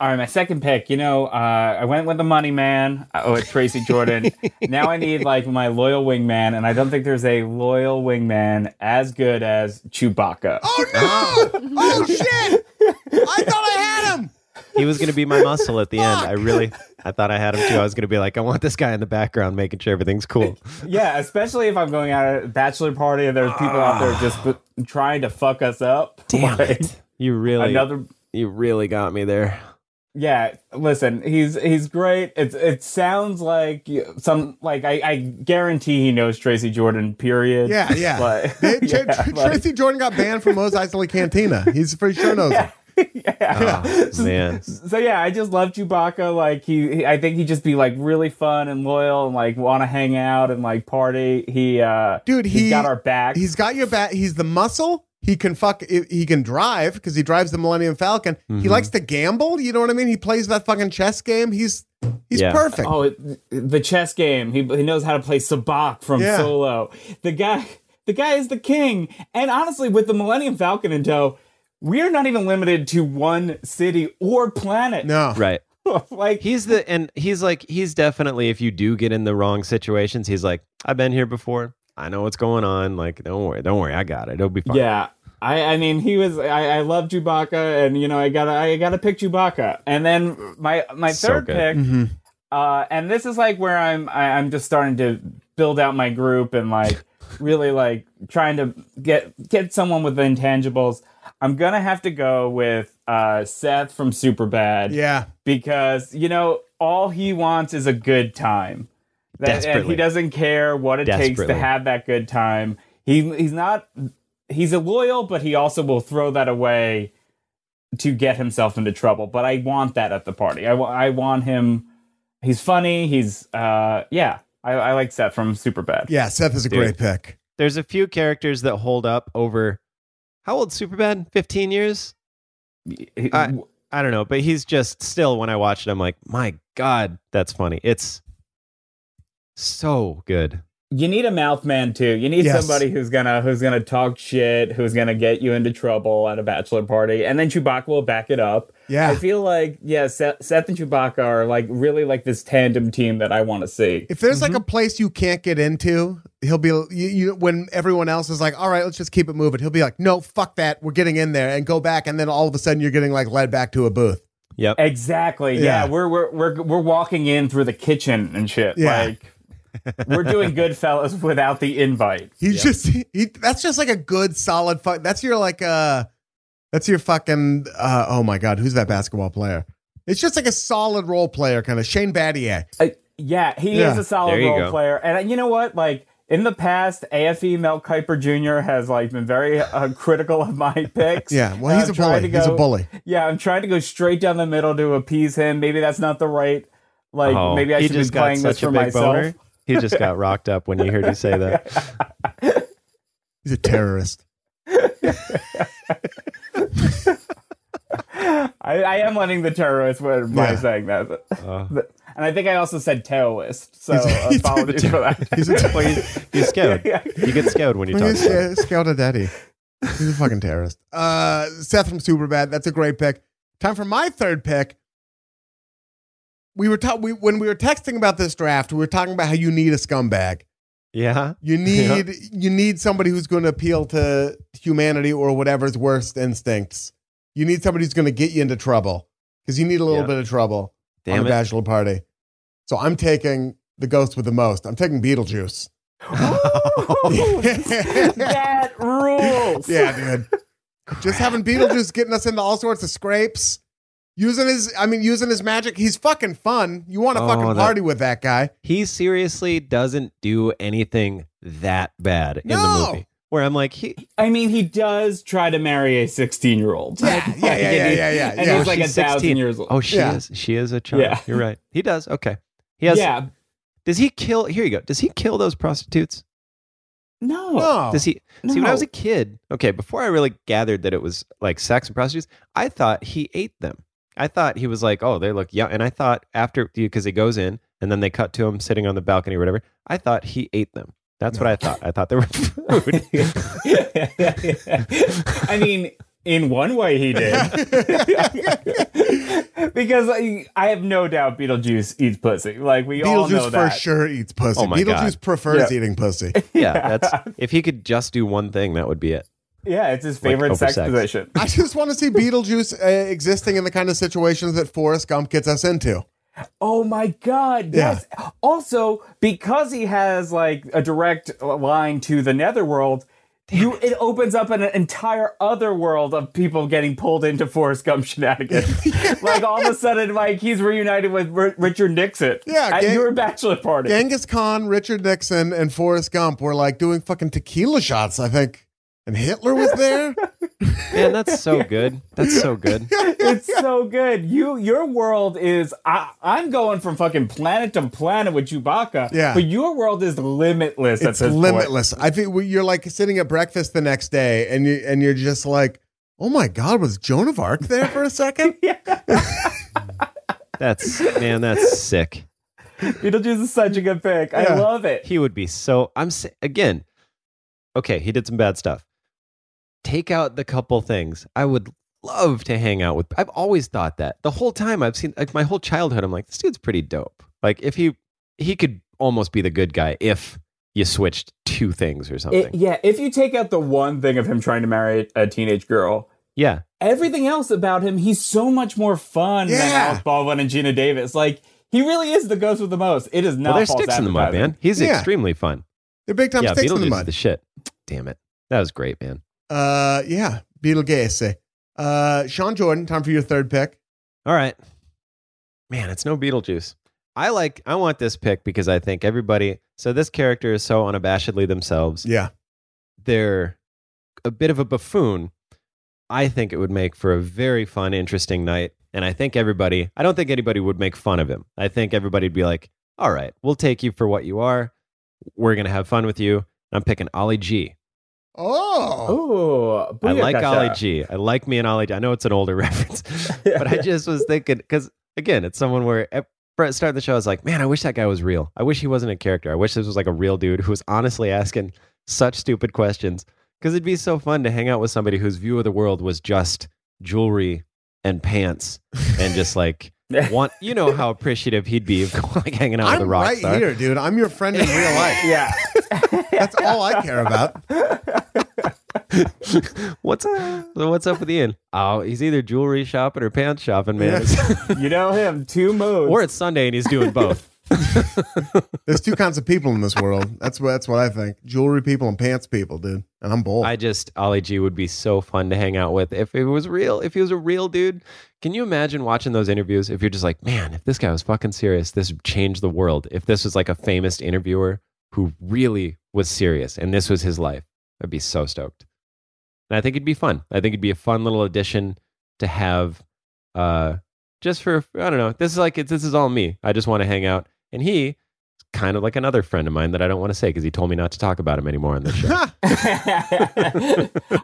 All right, my second pick. You know, uh, I went with the money man. Oh, it's Tracy Jordan. [laughs] now I need like my loyal wingman, and I don't think there's a loyal wingman as good as Chewbacca. Oh no! [laughs] oh shit! I thought I had him. He was going to be my muscle at the end. I really, I thought I had him too. I was going to be like, I want this guy in the background making sure everything's cool. [laughs] Yeah, especially if I'm going out at a bachelor party and there's people out there just b- trying to fuck us up. [laughs] Like, You really, Another you really got me there. Yeah, listen, he's he's great. It's it sounds like some like I, I guarantee he knows Tracy Jordan. Period. Yeah, yeah. But, They- [laughs] yeah, Tra- like- Tracy Jordan got banned from Mos Eisley Cantina. He's pretty sure knows it. [laughs] yeah. Oh, [laughs] man. So yeah, I just love Chewbacca. Like he, he- I think he'd just be like really fun and loyal and like want to hang out and like party. He, uh, Dude, he's he- got our back. He's got your back. He's the muscle. He can fuck. He can drive because he drives the Millennium Falcon. He Mhm. likes to gamble. You know what I mean? He plays that fucking chess game. He's he's Yeah. perfect. Oh, it, the chess game. He he knows how to play Sabacc from Yeah. Solo. The guy, the guy is the king. And honestly, with the Millennium Falcon in tow, we are not even limited to one city or planet. No, [laughs] Right. [laughs] like He's the, and he's like, he's definitely, if you do get in the wrong situations, he's like, I've been here before. I know what's going on. Like, don't worry, don't worry. I got it. It'll be fine. Yeah. I, I mean he was I, I love Chewbacca and you know I gotta I gotta pick Chewbacca and then my my So third good. pick Mm-hmm. uh and this is like where I'm I, I'm just starting to build out my group and like really like trying to get get someone with the intangibles. I'm gonna have to go with uh Seth from Superbad. Yeah. because you know all he wants is a good time. That, and he doesn't care what it takes to have that good time. He he's not he's a loyal but he also will throw that away to get himself into trouble. But i want that at the party. I, I want him he's funny he's uh yeah i, I like seth from Superbad Yeah. Seth is a Dude. great pick. There's a few characters that hold up over, how old Superbad? 15 years? I- I don't know, but he's just still, when I watch it, I'm like, my God, that's funny. It's so good. You need a mouth man too. You need Yes. somebody who's gonna who's gonna talk shit, who's gonna get you into trouble at a bachelor party, and then Chewbacca will back it up. Yeah. I feel like yeah, Seth, Seth and Chewbacca are like really like this tandem team that I want to see. If there's like a mm-hmm. place you can't get into, he'll be you, you when everyone else is like, "All right, let's just keep it moving." He'll be like, "No, fuck that. We're getting in there and go back." And then all of a sudden, you're getting like led back to a booth. Yep. Exactly. Yeah, Yeah. we're we're we're we're walking in through the kitchen and shit. Yeah. Like we're doing Goodfellas without the invite. He's just he, that's just like a good solid fuck. That's your like uh that's your fucking uh oh my god, who's that basketball player? It's just like a solid role player kind of Shane Battier. Uh, yeah, he Yeah. is a solid role go. player, and uh, you know what? Like in the past, AFE Mel Kiper Jr. has like been very uh, critical of my [laughs] picks. Yeah, well he's a trying bully. to he's a bully. Yeah, I'm trying to go straight down the middle to appease him. Maybe that's not the right. Like Oh, maybe I should be just got playing this such a for big myself. boner. He just got rocked up when you heard you say that. [laughs] He's a terrorist. I, I am letting the terrorist win by Yeah. saying that. Uh, And I think I also said terrorist. So He's- [laughs] he's- apologies for that. He's a well, you, you scared. [laughs] Yeah. You get scared when you talk. he's about it. uh, Scout daddy. He's a fucking terrorist. Uh Seth from Superbad, that's a great pick. Time for my third pick. We were ta- we when we were texting about this draft, we were talking about how you need a scumbag. Yeah. You [laughs] need you need somebody who's going to appeal to humanity or whatever's worst instincts. You need somebody who's going to get you into trouble because you need a little Yeah. bit of trouble on Damn a it. bachelor party. So I'm taking the ghost with the most. I'm taking Beetlejuice. Oh, [laughs] that rules. yeah, dude. Just having Beetlejuice getting us into all sorts of scrapes. Using his, I mean, using his magic. He's fucking fun. You want to Oh, fucking that- party with that guy. He seriously doesn't do anything that bad in the movie. Where I'm like, he I mean, he does try to marry a 16 year old. Yeah, yeah, yeah, yeah, yeah, yeah, [laughs] And yeah. he's like a she's thousand years old. Oh, she Yeah. is. She is a child. Yeah. You're right. He does. Okay. He has. yeah. Does he kill? Here you go. Does he kill those prostitutes? No. No. Does he? See, when I was a kid, okay, before I really gathered that it was like sex and prostitutes, I thought he ate them. I thought he was like, oh, they look young. And I thought after, because he goes in and then they cut to him sitting on the balcony or whatever, I thought he ate them. That's what I thought. I thought they were [laughs] food. [laughs] I mean, in one way, he did. [laughs] because I, I have no doubt Beetlejuice eats pussy. Like, we all know Beetlejuice for sure eats pussy. Oh my Beetlejuice God. prefers Yeah. eating pussy. yeah, that's if he could just do one thing, that would be it. Yeah, it's his favorite over sex, sex. position. I just want to see Beetlejuice uh, existing in the kind of situations that Forrest Gump gets us into. Oh my god! Yeah. Yes. Also, because he has like a direct line to the netherworld, you it opens up an entire other world of people getting pulled into Forrest Gump shenanigans. [laughs] [laughs] like all of a sudden, like he's reunited with R- Richard Nixon. Yeah, at gang- your bachelor party. Genghis Khan, Richard Nixon, and Forrest Gump were like doing fucking tequila shots, I think. And Hitler was there. [laughs] Man, that's so good. That's so good. [laughs] it's so good. You your world is I, I'm going from fucking planet to planet with Chewbacca. Yeah. but your world is limitless. at it's this point. limitless. I think we- you're like sitting at breakfast the next day, and you and you're just like, "Oh my God, was Joan of Arc there for a second? [laughs] That's man, that's sick. Beetlejuice is such a good pick. Yeah. I love it. He would be so. I'm again. Okay, he did some bad stuff. Take out the couple things. I would love to hang out with. I've always thought that the whole time I've seen like my whole childhood. I'm like, this dude's pretty dope. Like if he he could almost be the good guy if you switched two things or something. It- yeah, if you take out the one thing of him trying to marry a teenage girl, yeah, everything else about him, he's so much more fun than Yeah. Alec Baldwin and Geena Davis. Like he really is the ghost with the most. It is not. well, there's sticks in the mud, man. He's Yeah. extremely fun. They're big time yeah, sticks in Beetlejuice the is mud." the shit. Damn it, that was great, man. Uh, yeah, Beetlejuice. Uh, Sean Jordan, time for your third pick. All right. Man, it's no Beetlejuice. I like I want this pick because I think everybody so this character is so unabashedly themselves. Yeah, They're a bit of a buffoon. I think it would make for a very fun, interesting night. And I think everybody I don't think anybody would make fun of him. I think everybody'd be like, all right, we'll take you for what you are. We're gonna have fun with you. I'm picking Ali G. Oh, Oh, I like Booyakasha. Ali G. I like me and Ali G. I know it's an older [laughs] reference, [laughs] but I just was thinking because again, it's someone where at at start of the show, I was like, man, I wish that guy was real. I wish he wasn't a character. I wish this was like a real dude who was honestly asking such stupid questions. Because it'd be so fun to hang out with somebody whose view of the world was just jewelry and pants and just [laughs] like want you know how appreciative he'd be of [laughs] like hanging out with I'm a rock right star. here, dude. I'm your friend in real life. [laughs] Yeah. That's all I care about. [laughs] what's so what's up with Ian? Oh, he's either jewelry shopping or pants shopping, man. you know him. Two modes. or it's Sunday and he's doing both. [laughs] There's two kinds of people in this world. That's what that's what I think. Jewelry people and pants people, dude. And I'm both. I just Ali G would be so fun to hang out with if it was real. If he was a real dude, can you imagine watching those interviews? If you're just like, man, if this guy was fucking serious, this would change the world. If this was like a famous interviewer who really was serious and this was his life, I'd be so stoked. And I think it'd be fun. I think it'd be a fun little addition to have, uh, just for I don't know. This is like this is all me. I just want to hang out, and he kind of like another friend of mine that I don't want to say because he told me not to talk about him anymore on this show. [laughs]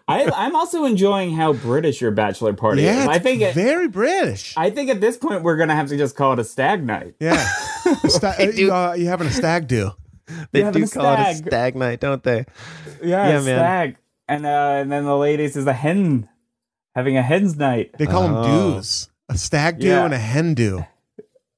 I, I'm also enjoying how British your bachelor party yeah, is. I it's think it, very British. I think at this point we're gonna have to just call it a stag night. yeah, [laughs] Sta- you, uh, you having a stag do? They do a call it a stag. stag night, don't they? Yeah, Yeah, man. stag. And uh, and then the ladies is a hen, having a hen's night. They call them Oh. doos. A stag do Yeah. and a hen do.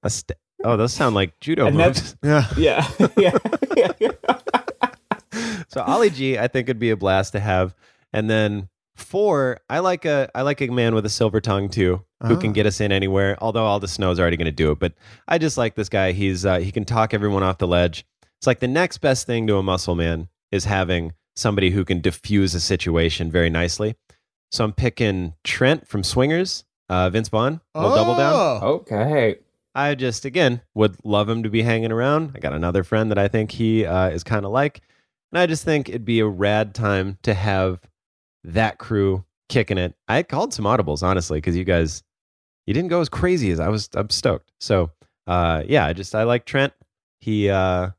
A sta- oh, those sound like judo And moves. that's- Yeah. [laughs] Yeah, [laughs] yeah, yeah. [laughs] So Ollie G, I think would be a blast to have. And then four, I like a I like a man with a silver tongue too, who Ah. can get us in anywhere. Although all the snow's already going to do it, but I just like this guy. He's uh, he can talk everyone off the ledge. It's like the next best thing to a muscle man is having somebody who can diffuse a situation very nicely. So I'm picking Trent from Swingers, uh, Vince Vaughn. We'll double down. Oh. Okay. I just again would love him to be hanging around. I got another friend that I think he uh, is kind of like, and I just think it'd be a rad time to have that crew kicking it. I called some audibles honestly because you guys you didn't go as crazy as I was. I'm stoked. So uh, yeah, I just I like Trent. He uh,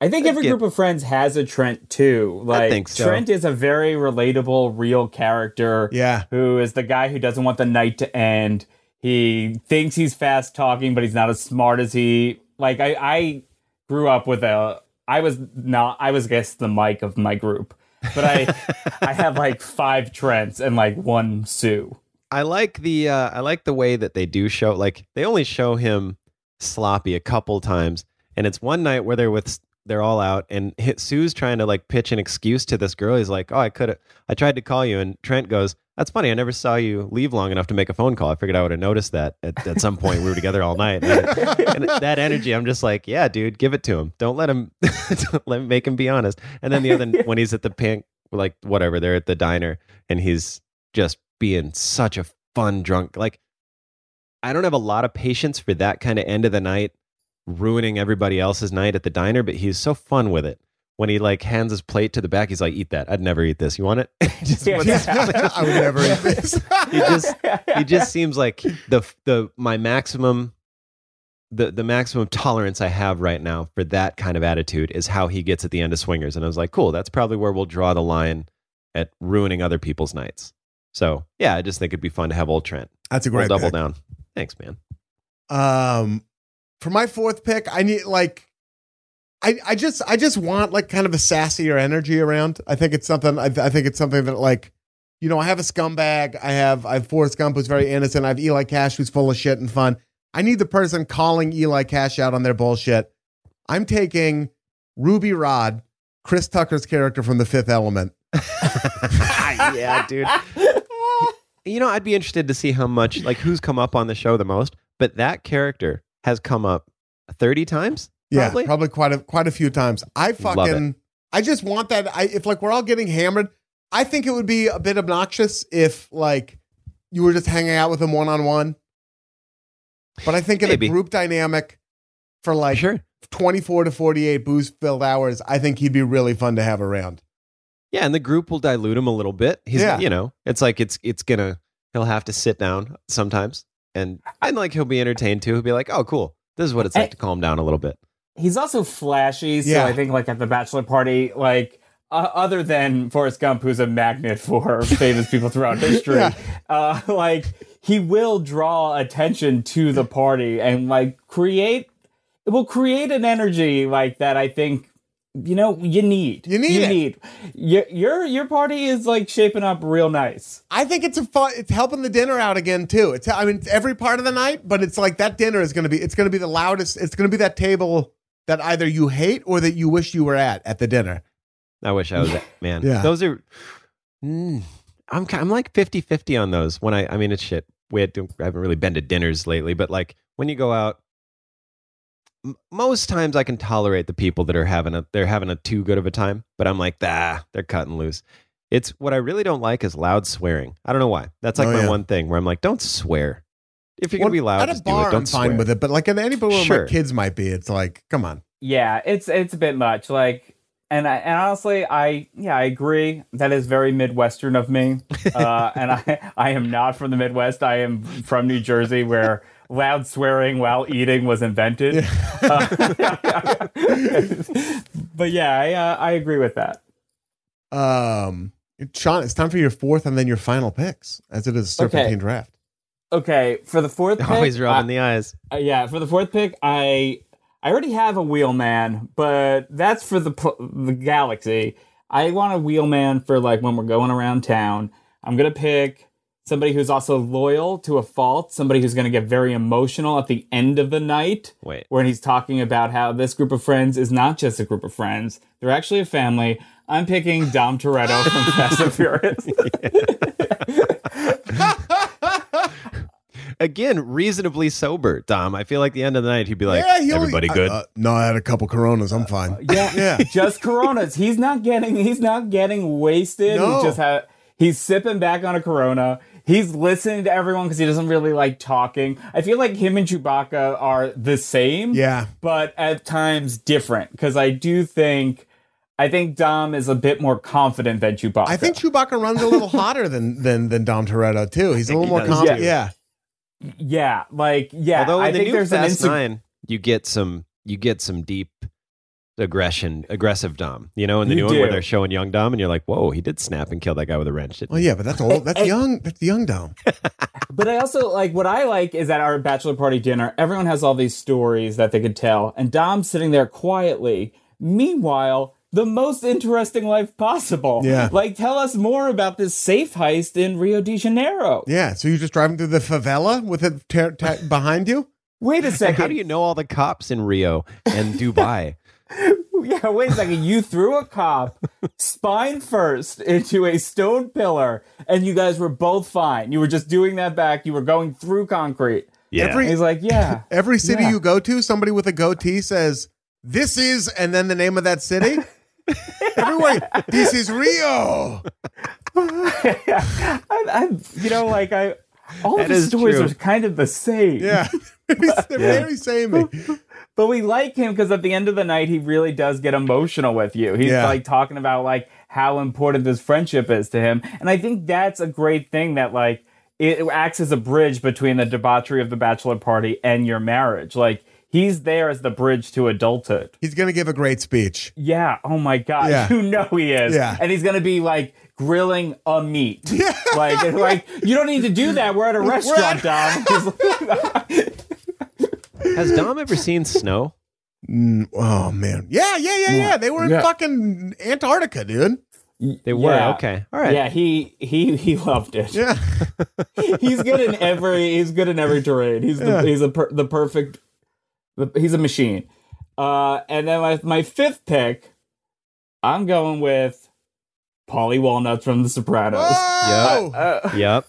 I think every Get- group of friends has a Trent too. Like think so. Trent is a very relatable, real character. Yeah. Who is the guy who doesn't want the night to end. He thinks he's fast talking, but he's not as smart as he like I, I grew up with a I was not I was I guess the Mike of my group. But I I had [laughs] like five Trents and like one Sue. I like the uh, I like the way that they do show like they only show him sloppy a couple times, and it's one night where they're with they're all out, and hit, [laughs] Sue's trying to like pitch an excuse to this girl. He's like, "Oh, I could have I tried to call you," and Trent goes, "That's funny. I never saw you leave long enough to make a phone call. I figured I would have noticed that at, at some point. We were together all night." And, and [laughs] that energy, I'm just like, "Yeah, dude, give it to him. Don't let him [laughs] don't let him make him be honest." And then the other when he's at the pink like whatever they're at the diner and he's just being such a fun drunk. Like, I don't have a lot of patience for that kind of end of the night, ruining everybody else's night at the diner, but he's so fun with it. When he like hands his plate to the back, he's like, "Eat that. I'd never eat this. You want it?" [laughs] Just Yeah. puts- [laughs] I would never eat this. he just he just seems like the the my maximum the the maximum tolerance I have right now for that kind of attitude is how he gets at the end of swingers and I was like cool that's probably where we'll draw the line at ruining other people's nights so yeah I just think it'd be fun to have old Trent That's a we'll great double pick. down thanks man Um, for my fourth pick, I need like, I I just I just want like kind of a sassier energy around. I think it's something. I, I think it's something that like, you know, I have a scumbag. I have I have Forrest Gump who's very innocent. I have Eli Cash who's full of shit and fun. I need the person calling Eli Cash out on their bullshit. I'm taking Ruby Rod, Chris Tucker's character from The Fifth Element. [laughs] yeah dude [laughs] you know I'd be interested to see how much like who's come up on the show the most but that character has come up 30 times Yeah, probably? probably quite a quite a few times. I fucking I just want that. I if like we're all getting hammered, I think it would be a bit obnoxious if like you were just hanging out with him one on one. But I think in Maybe. a group dynamic for like sure twenty four to forty eight booze filled hours, I think he'd be really fun to have around. Yeah, and the group will dilute him a little bit. He's Yeah. you know, it's like it's it's gonna he'll have to sit down sometimes and and like he'll be entertained too. He'll be like, Oh, cool. This is what it's like to calm down a little bit. he's also flashy. So Yeah. I think like at the bachelor party, like uh, other than Forrest Gump, who's a magnet for [laughs] famous people throughout history, Yeah. uh, like he will draw attention to the party and like create. It will create an energy like that. I think. You know, you need. You need You it. need. Your your your party is like shaping up real nice. I think it's a fun. It's helping the dinner out again too. It's I mean it's every part of the night, but it's like that dinner is going to be. It's going to be the loudest. It's going to be that table that either you hate or that you wish you were at at the dinner. I wish I was that [laughs] man. Yeah. Those are mm, I'm I'm like 50-50 on those. When I I mean it's shit. We had to, I haven't really been to dinners lately, but like when you go out m- most times I can tolerate the people that are having a they're having a too good of a time, but I'm like, ah, they're cutting loose. It's what I really don't like is loud swearing. I don't know why. That's like Oh, my yeah. one thing where I'm like, don't swear. If you're gonna be loud, at a do bar, it. Don't I'm fine with it, but like at any bar where Sure. my kids might be, it's like, come on. Yeah, it's it's a bit much. Like, and I, and honestly, I yeah, I agree. That is very Midwestern of me. Uh, and I [laughs] I am not from the Midwest. I am from New Jersey, where loud swearing while eating was invented. Uh, [laughs] but yeah, I uh, I agree with that. Um, Sean, it's time for your fourth and then your final picks, as it is a serpentine Okay. draft. Okay, for the fourth pick, Always rubbing I- the eyes. Uh, yeah, for the fourth pick, I I already have a wheelman, but that's for the the galaxy. I want a wheelman for like when we're going around town. I'm gonna pick somebody who's also loyal to a fault. Somebody who's gonna get very emotional at the end of the night Wait. when he's talking about how this group of friends is not just a group of friends; they're actually a family. I'm picking Dom Toretto from [laughs] Fast and Furious. [laughs] again, reasonably sober, Dom. I feel like the end of the night he'd be like, yeah, he only- everybody good. Uh, uh, no, I had a couple Coronas. I'm fine. Yeah, [laughs] Yeah. just Coronas. He's not getting. He's not getting wasted. No. He just ha- He's sipping back on a Corona. He's listening to everyone because he doesn't really like talking. I feel like him and Chewbacca are the same. Yeah. but at times different because I do think. I think Dom is a bit more confident than Chewbacca. I think Chewbacca runs a little [laughs] hotter than than than Dom Toretto too. He's a little more confident. too. Yeah. yeah, like yeah. Although in I the think new there's an Fast Insta- Nine, you get some you get some deep aggression, aggressive Dom. You know, in the You new one where they're showing young Dom, and you're like, whoa, he did snap and kill that guy with a wrench. Didn't Well, yeah, but that's old. That's [laughs] young. That's young Dom. [laughs] But I also like what I like is at our bachelor party dinner, everyone has all these stories that they could tell, and Dom's sitting there quietly. Meanwhile, the most interesting life possible. Yeah. Like, tell us more about this safe heist in Rio de Janeiro. Yeah. So you're just driving through the favela with it ter- ter- [laughs] behind you? Wait a And second. how do you know all the cops in Rio and Dubai? [laughs] Yeah, wait a second. You threw a cop spine first into a stone pillar, and you guys were both fine. You were just doing that back. You were going through concrete. Yeah. Every- He's like, yeah. [laughs] Every city Yeah. you go to, somebody with a goatee says, "This is," and then the name of that city. [laughs] Everywhere, this is Rio. I, I, you know, like I, all That of the stories true. are kind of the same. Yeah, they're very samey. But we like him because at the end of the night, he really does get emotional with you. He's Yeah. like talking about like how important this friendship is to him, and I think that's a great thing that like it acts as a bridge between the debauchery of the bachelor party and your marriage. Like he's there as the bridge to adulthood. He's gonna give a great speech. Yeah. Oh my God. Yeah. You know he is. Yeah. And he's gonna be like grilling a meat. Like, like you don't need to do that. We're at a restaurant, Dom. [laughs] [laughs] Has Dom ever seen snow? Mm, oh man, yeah, yeah, yeah, yeah. They were in Yeah. fucking Antarctica, dude. They were Yeah. okay. All right. Yeah, he he he loved it. Yeah, [laughs] he's good in every he's good in every terrain. He's the Yeah. he's a per, the perfect the, he's a machine. Uh, and then my my fifth pick, I'm going with Paulie Walnuts from The Sopranos. Whoa! Uh, Yep.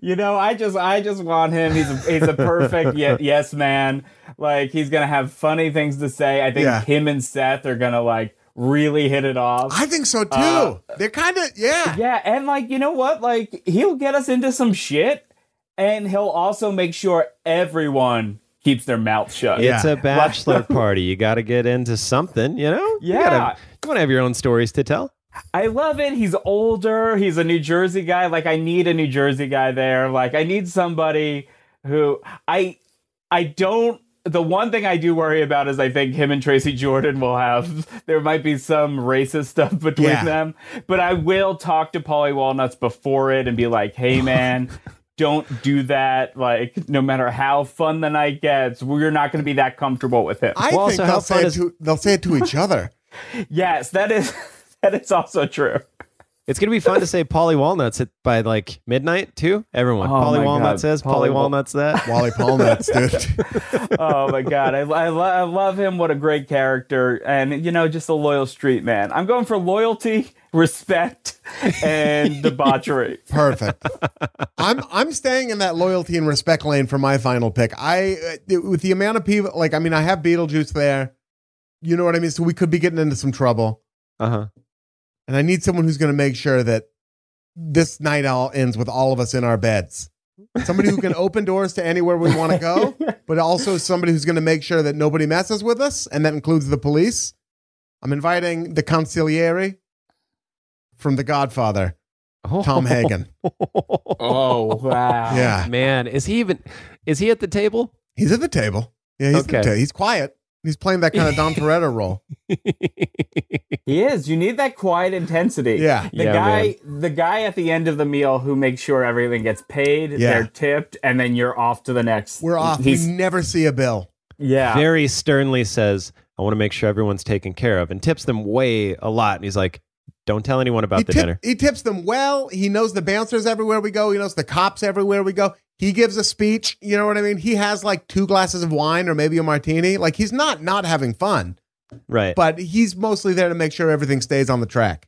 You know, I just I just want him. He's a, he's a perfect ye- [laughs] yes man. Like he's gonna have funny things to say. I think Yeah. him and Seth are gonna like really hit it off. I think so too. Uh, They're kind of yeah. Yeah, and like you know what? Like he'll get us into some shit, and he'll also make sure everyone keeps their mouth shut. Yeah. It's a bachelor [laughs] party. You got to get into something, you know? You, Yeah. gotta, you want to have your own stories to tell. I love it. He's older. He's a New Jersey guy. Like I need a New Jersey guy there. Like I need somebody who I I don't the one thing I do worry about is I think him and Tracy Jordan will have [laughs] there might be some racist stuff [laughs] between Yeah. them. But I will talk to Paulie Walnuts before it and be like, hey [laughs] man, don't do that. Like no matter how fun the night gets, we're not gonna be that comfortable with him. I Well, think so they'll say fun it is- to they'll say it to each other. yes, that is [laughs] that is also true. It's going to be fun to say Paulie Walnuts at, by like midnight, too. Everyone. Oh Paulie my Walnuts says, Paulie Paulie Wal- Walnuts that. [laughs] Wally Palnuts, dude. [laughs] oh my god, I, I, lo- I love him. What a great character, and you know, just a loyal street man. I'm going for loyalty, respect, and debauchery. Perfect. I'm I'm staying in that loyalty and respect lane for my final pick. I uh, with the amount of people like I mean I have Beetlejuice there. You know what I mean? So we could be getting into some trouble. Uh huh. And I need someone who's going to make sure that this night all ends with all of us in our beds. Somebody who can [laughs] open doors to anywhere we want to go, [laughs] but also somebody who's going to make sure that nobody messes with us, and that includes the police. I'm inviting the consigliere from The Godfather, Tom [laughs] Hagen. Oh wow! Yeah, Man, is he even, is he at the table? he's at the table. Yeah, he's, at the Okay. ta- he's quiet. He's playing that kind of Dom [laughs] Toretto role. he is. You need that quiet intensity. Yeah. the Yeah, guy, the guy at the end of the meal who makes sure everything gets paid, Yeah. they're tipped, and then you're off to the next. We're off. He's we never see a bill. yeah. Very sternly says, I want to make sure everyone's taken care of and tips them way a lot. And he's like, don't tell anyone about he, the tip- dinner. he tips them well. He knows the bouncers everywhere we go. He knows the cops everywhere we go. He gives a speech. You know what I mean? He has like two glasses of wine or maybe a martini. Like he's not not having fun, Right. but he's mostly there to make sure everything stays on the track.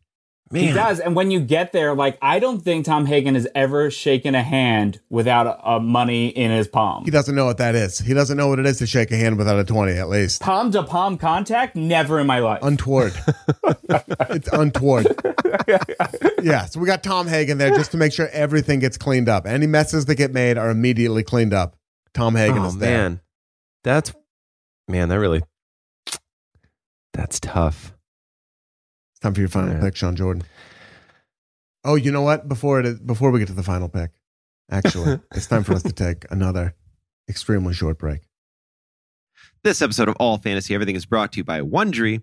Man, He does. And when you get there, like, I don't think Tom Hagen has ever shaken a hand without a, a money in his palm. He doesn't know what that is. He doesn't know what it is to shake a hand without a 20, at least. Palm to palm contact? Never in my life. Untoward. [laughs] it's untoward. yeah, so we got Tom Hagen there just to make sure everything gets cleaned up. Any messes that get made are immediately cleaned up. Tom Hagen oh is there. man, that's man. That really, that's tough. It's time for your final Yeah. pick, Sean Jordan. Oh, you know what? Before it is, before we get to the final pick, actually, [laughs] it's time for us to take another extremely short break. This episode of All Fantasy Everything is brought to you by Wondery.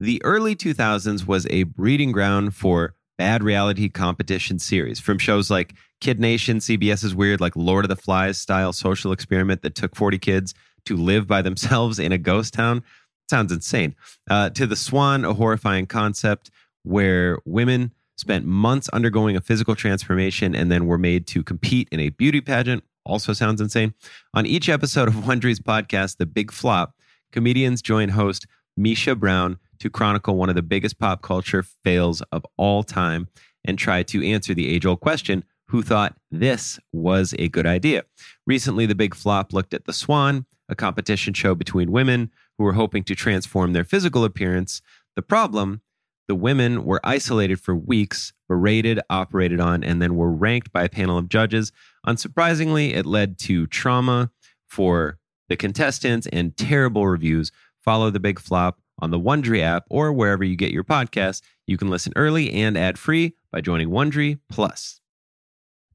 The early 2000s was a breeding ground for bad reality competition series from shows like Kid Nation, CBS's weird, like Lord of the Flies style social experiment that took 40 kids to live by themselves in a ghost town. Sounds insane. Uh, to The Swan, a horrifying concept where women spent months undergoing a physical transformation and then were made to compete in a beauty pageant. Also sounds insane. On each episode of [laughs] Wondery's podcast, The Big Flop, comedians join host Misha Brown to chronicle one of the biggest pop culture fails of all time and try to answer the age old question who thought this was a good idea? Recently, The Big Flop looked at The Swan, a competition show between women who were hoping to transform their physical appearance. The problem the women were isolated for weeks, berated, operated on, and then were ranked by a panel of judges. Unsurprisingly, it led to trauma for the contestants and terrible reviews. Follow the big flop on the Wondery app or wherever you get your podcasts. You can listen early and ad free by joining Wondery Plus.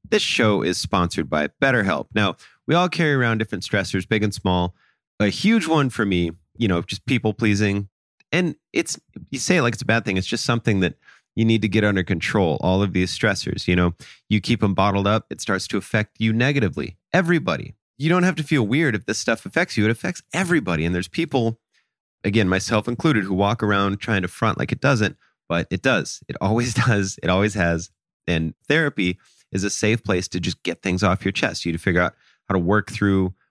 This show is sponsored by BetterHelp. Now, we all carry around different stressors, big and small. A huge one for me, you know, just people pleasing. And it's, you say it like it's a bad thing. It's just something that you need to get under control. All of these stressors, you know, you keep them bottled up, it starts to affect you negatively. Everybody. You don't have to feel weird if this stuff affects you. It affects everybody. And there's people, again, myself included, who walk around trying to front like it doesn't, but it does. It always [laughs] does. It always has. And therapy is a safe place to just get things off your chest. You to figure out how to work through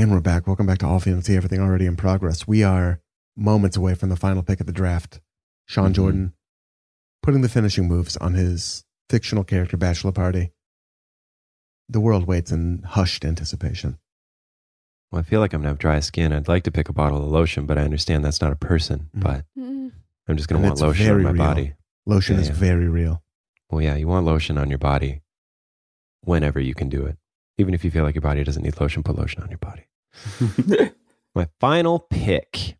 And we're back. Welcome back to All Fantasy, everything already in progress. We are moments away from the final pick of the draft. Sean Mhm. Jordan putting the finishing moves on his fictional character Bachelor Party. The world waits in hushed anticipation. Well, I feel like I'm gonna have dry skin. I'd like to pick a bottle of lotion, but I understand that's not a person. Mhm. But Mm. I'm just gonna And want lotion on very my real. body. Lotion Yeah, is yeah. very real. Well, yeah, you want lotion on your body whenever you can do it. Even if you feel like your body doesn't need lotion, put lotion on your body. [laughs] My final pick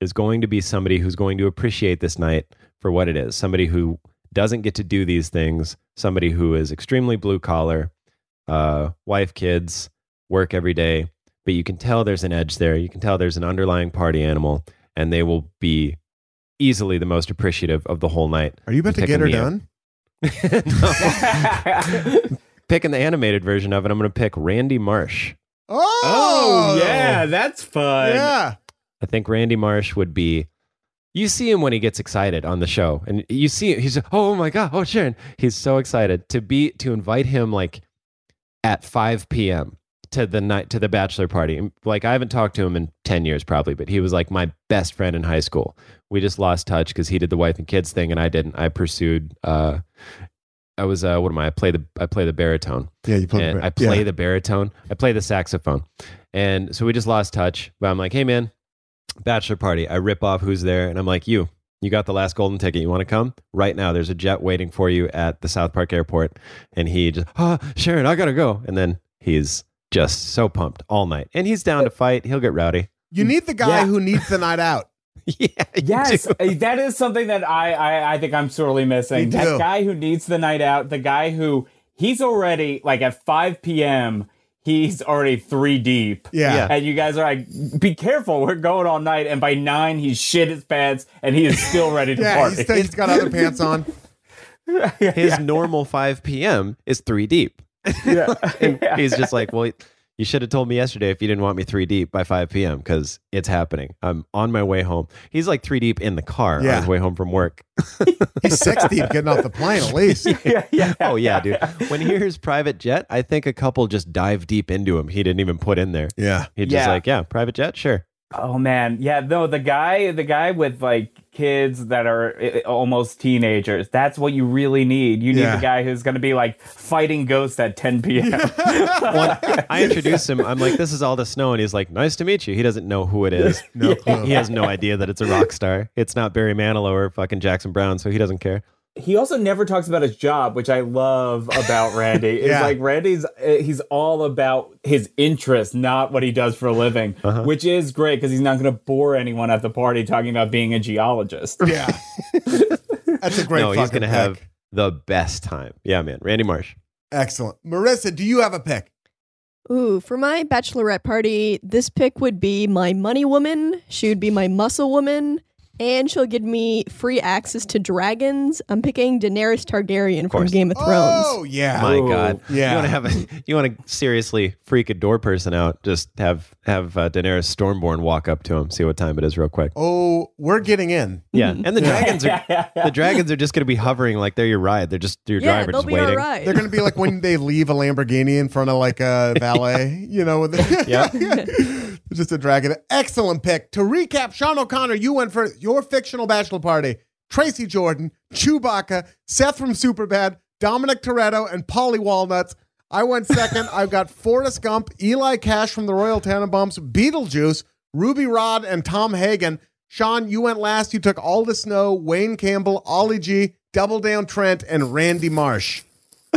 is going to be somebody who's going to appreciate this night for what it is. Somebody who doesn't get to do these things. Somebody who is extremely blue collar, uh, wife, kids, work every day. But you can tell there's an edge there. You can tell there's an underlying party animal, and they will be easily the most appreciative of the whole night. Are you about to get her done? [laughs] [laughs] Picking the animated version of it, I'm going to pick Randy Marsh. Oh, oh, yeah, that's fun. yeah. I think Randy Marsh would be. You see him when he gets excited on the show, and you see he's oh my god, oh Sharon, he's so excited to be to invite him like at 5 p.m. to the night to the bachelor party. Like I haven't talked to him in 10 years probably, but he was like my best friend in high school. We just lost touch because he did the wife and kids thing, and I didn't. I pursued. uh I was uh what am I? I play the I play the baritone Yeah, you play. the- I play yeah. the baritone. I play the saxophone. And so we just lost touch. But I'm like, hey, man, bachelor party. I rip off who's there. And I'm like, you, you got the last golden ticket. You want to come? Right now, there's a jet waiting for you at the South Park airport. And he just, oh, Sharon, I got to go. And then he's just so pumped all night, and he's down to fight. He'll get rowdy. You need the guy Yeah. who needs the night out. [laughs] yeah, Yes, do. uh, that is something that I, I I think I'm sorely missing. Me That too. guy who needs the night out, the guy who he's already like at 5 p.m. He's already three deep. Yeah. Yeah. And you guys are like, be careful, we're going all night. And by nine, he's shit his pants and he is still ready to [laughs] Yeah, party. he's, he's got other pants on. His [laughs] normal 5 p.m. is three deep. yeah. And he's just like, well, you should have told me yesterday if you didn't want me three deep by 5 p.m. because it's happening. I'm on my way home. He's like three deep in the car Yeah. on his way home from work. [laughs] He's six deep getting off the plane at least. [laughs] yeah, yeah. [laughs] Oh, yeah, dude. When he hears private jet, I think a couple just dive deep into him. He didn't even put in there. Yeah. He's just Yeah. like, yeah, private jet, sure. Oh man, yeah, no, the guy, the guy with like kids that are uh, almost teenagers. That's what you really need. You need Yeah. the guy who's going to be like fighting ghosts at 10 p.m. [laughs] Well, I introduced him. I'm like, this is Aldous Snow. And he's like, nice to meet you. He doesn't know who it is. No clue. He has no idea that it's a rock star. It's not Barry Manilow or fucking Jackson Browne, so he doesn't care. He also never talks about his job, which I love about Randy. [laughs] It's Yeah. like Randy's uh, he's all about his interest, not what he does for a living, Uh-huh. which is great because he's not going to bore anyone at the party talking about being a geologist. Yeah. [laughs] That's a great no, he's going to have the best time. Yeah, man. Randy Marsh. Excellent. Marissa, do you have a pick? Ooh, for my bachelorette party, this pick would be my money woman. She would be my muscle woman, and she'll give me free access to dragons. I'm picking Daenerys Targaryen from course. Game of Thrones. Oh, yeah. My Ooh. God. Yeah. You want to have a, you want to seriously freak a door person out. Just have, have uh, Daenerys Stormborn walk up to him, see what time it is real quick. Oh, we're getting in. Yeah. And the [laughs] dragons are, yeah, yeah. the dragons are just going to be hovering like they're your ride. They're just your yeah, driver they'll just be waiting. all right. They're going to be like when they leave a Lamborghini in front of like a [laughs] valet, you know, with Yeah. [laughs] just a dragon. Excellent pick. To recap, Sean O'Connor, you went for your fictional bachelor party. Tracy Jordan, Chewbacca, Seth from Superbad, Dominic Toretto, and Paulie Walnuts. I went second. I've got Forrest Gump, Eli Cash from the Royal Tenenbaums, Beetlejuice, Ruby Rhod, and Tom Hagen. Sean, you went last. You took Aldous Snow, Wayne Campbell, Ali G, Double Down Trent, and Randy Marsh.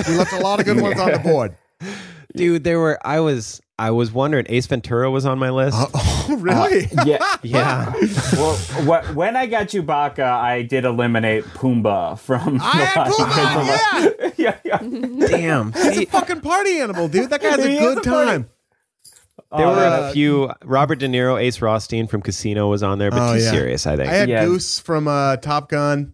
We left a lot of good ones on the board. [laughs] Dude, there were, I was, I was wondering, Ace Ventura was on my list. [laughs] Uh, oh, really? [laughs] yeah. yeah. Well, wh- when I got Chewbacca, I did eliminate Pumbaa from. I had [laughs] the Pumbaa, yeah, yeah. yeah. Damn. He's a fucking party animal, dude. That guy has a He good a party- time. There were Uh, a few. Robert De Niro, Ace Rothstein from Casino was on there, but Oh, too yeah. serious, I think. I had Yeah. Goose from uh, Top Gun.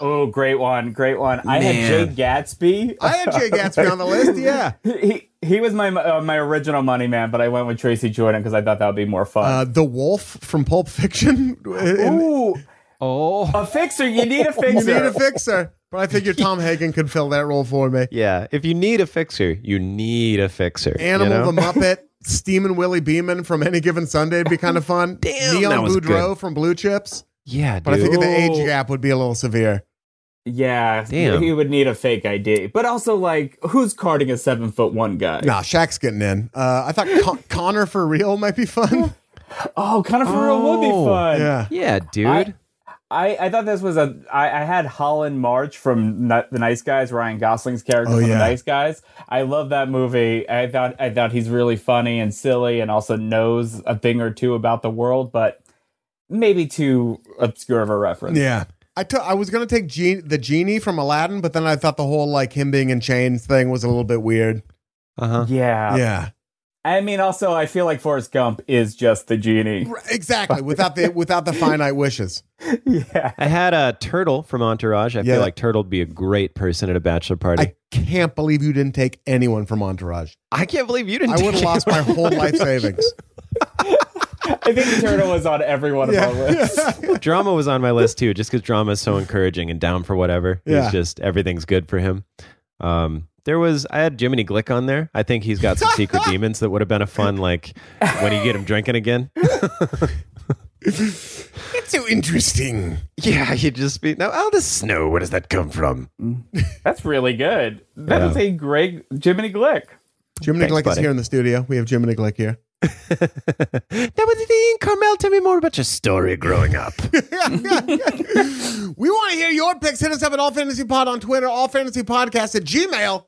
Oh, great one, great one. I had Jay Gatsby. I had Jay Gatsby on the list. Yeah. he he was my uh, my original money man, but I went with Tracy Jordan because I thought that would be more Uh, fun. the Wolf from Pulp Fiction. And Ooh, [laughs] oh, a fixer! You need a fixer. [laughs] you fixer. need a fixer. But I figured Tom [laughs] Hagen could fill that role for me. yeah. If you need a fixer, you need a fixer. you Animal know? the Muppet. Steamin' Willie Beeman from Any Given Sunday would be kind of fun. Damn, Neon that was Boudreaux good. from Blue Chips. yeah, But I dude. think the age gap would be a little severe. Yeah, Damn. he would need a fake ID. But also, like, who's carding a seven foot one guy? Nah, Shaq's getting in. Uh, I thought Con- [laughs] Connor for real might be fun. Oh, Connor for real would be Oh, fun. Yeah. yeah, dude. I- I, I thought this was a. I, I had Holland March from N- the Nice Guys, Ryan Gosling's character Oh, from yeah. the Nice Guys. I love that movie. I thought I thought he's really funny and silly, and also knows a thing or two about the world, but maybe too obscure of a reference. Yeah. I took. I was gonna take Gene, the genie from Aladdin, but then I thought the whole like him being in chains thing was a little bit weird. uh huh. yeah. yeah, I mean, also, I feel like Forrest Gump is just the genie. Exactly. Without the without the finite wishes. [laughs] yeah. I had a turtle from Entourage. I Yeah. feel like Turtle would be a great person at a bachelor party. I can't believe you didn't take anyone from Entourage. I, can't believe you didn't. I would have lost my whole life savings. [laughs] I think the turtle was on every one of our lists. [laughs] drama was on my list too, just because drama is so encouraging and down for whatever. Yeah. He's just everything's good for him. Um, there was I had Jiminy Glick on there. I think he's got some secret [laughs] demons that would have been a fun like when you get him drinking again. [laughs] It's so interesting. yeah, you'd just be now. Aldous Snow. Where does that come from? That's really good. That Yeah. is a great Jiminy Glick. Jiminy Thanks, Glick is here in the studio. We have Jiminy Glick here. That was the. Karmel, tell me more about your story growing up. [laughs] we want to hear your picks. Hit us up at All Fantasy Pod on Twitter, All Fantasy Podcast at Gmail.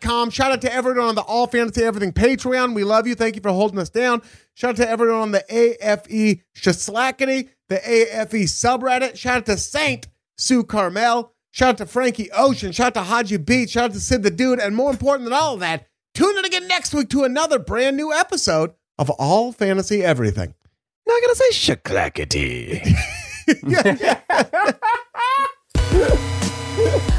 Com. Shout out to everyone on the All Fantasy Everything Patreon. We love you. Thank you for holding us down. Shout out to everyone on the AFE Shaslackity, the AFE subreddit. Shout out to Saint Sue Karmel. Shout out to Frankie Ocean. Shout out to Haji Beat. Shout out to Sid the Dude. And more important than all of that, tune in again next week to another brand new episode of All Fantasy Everything. Not gonna say shaklackety. [laughs] yeah, yeah. [laughs]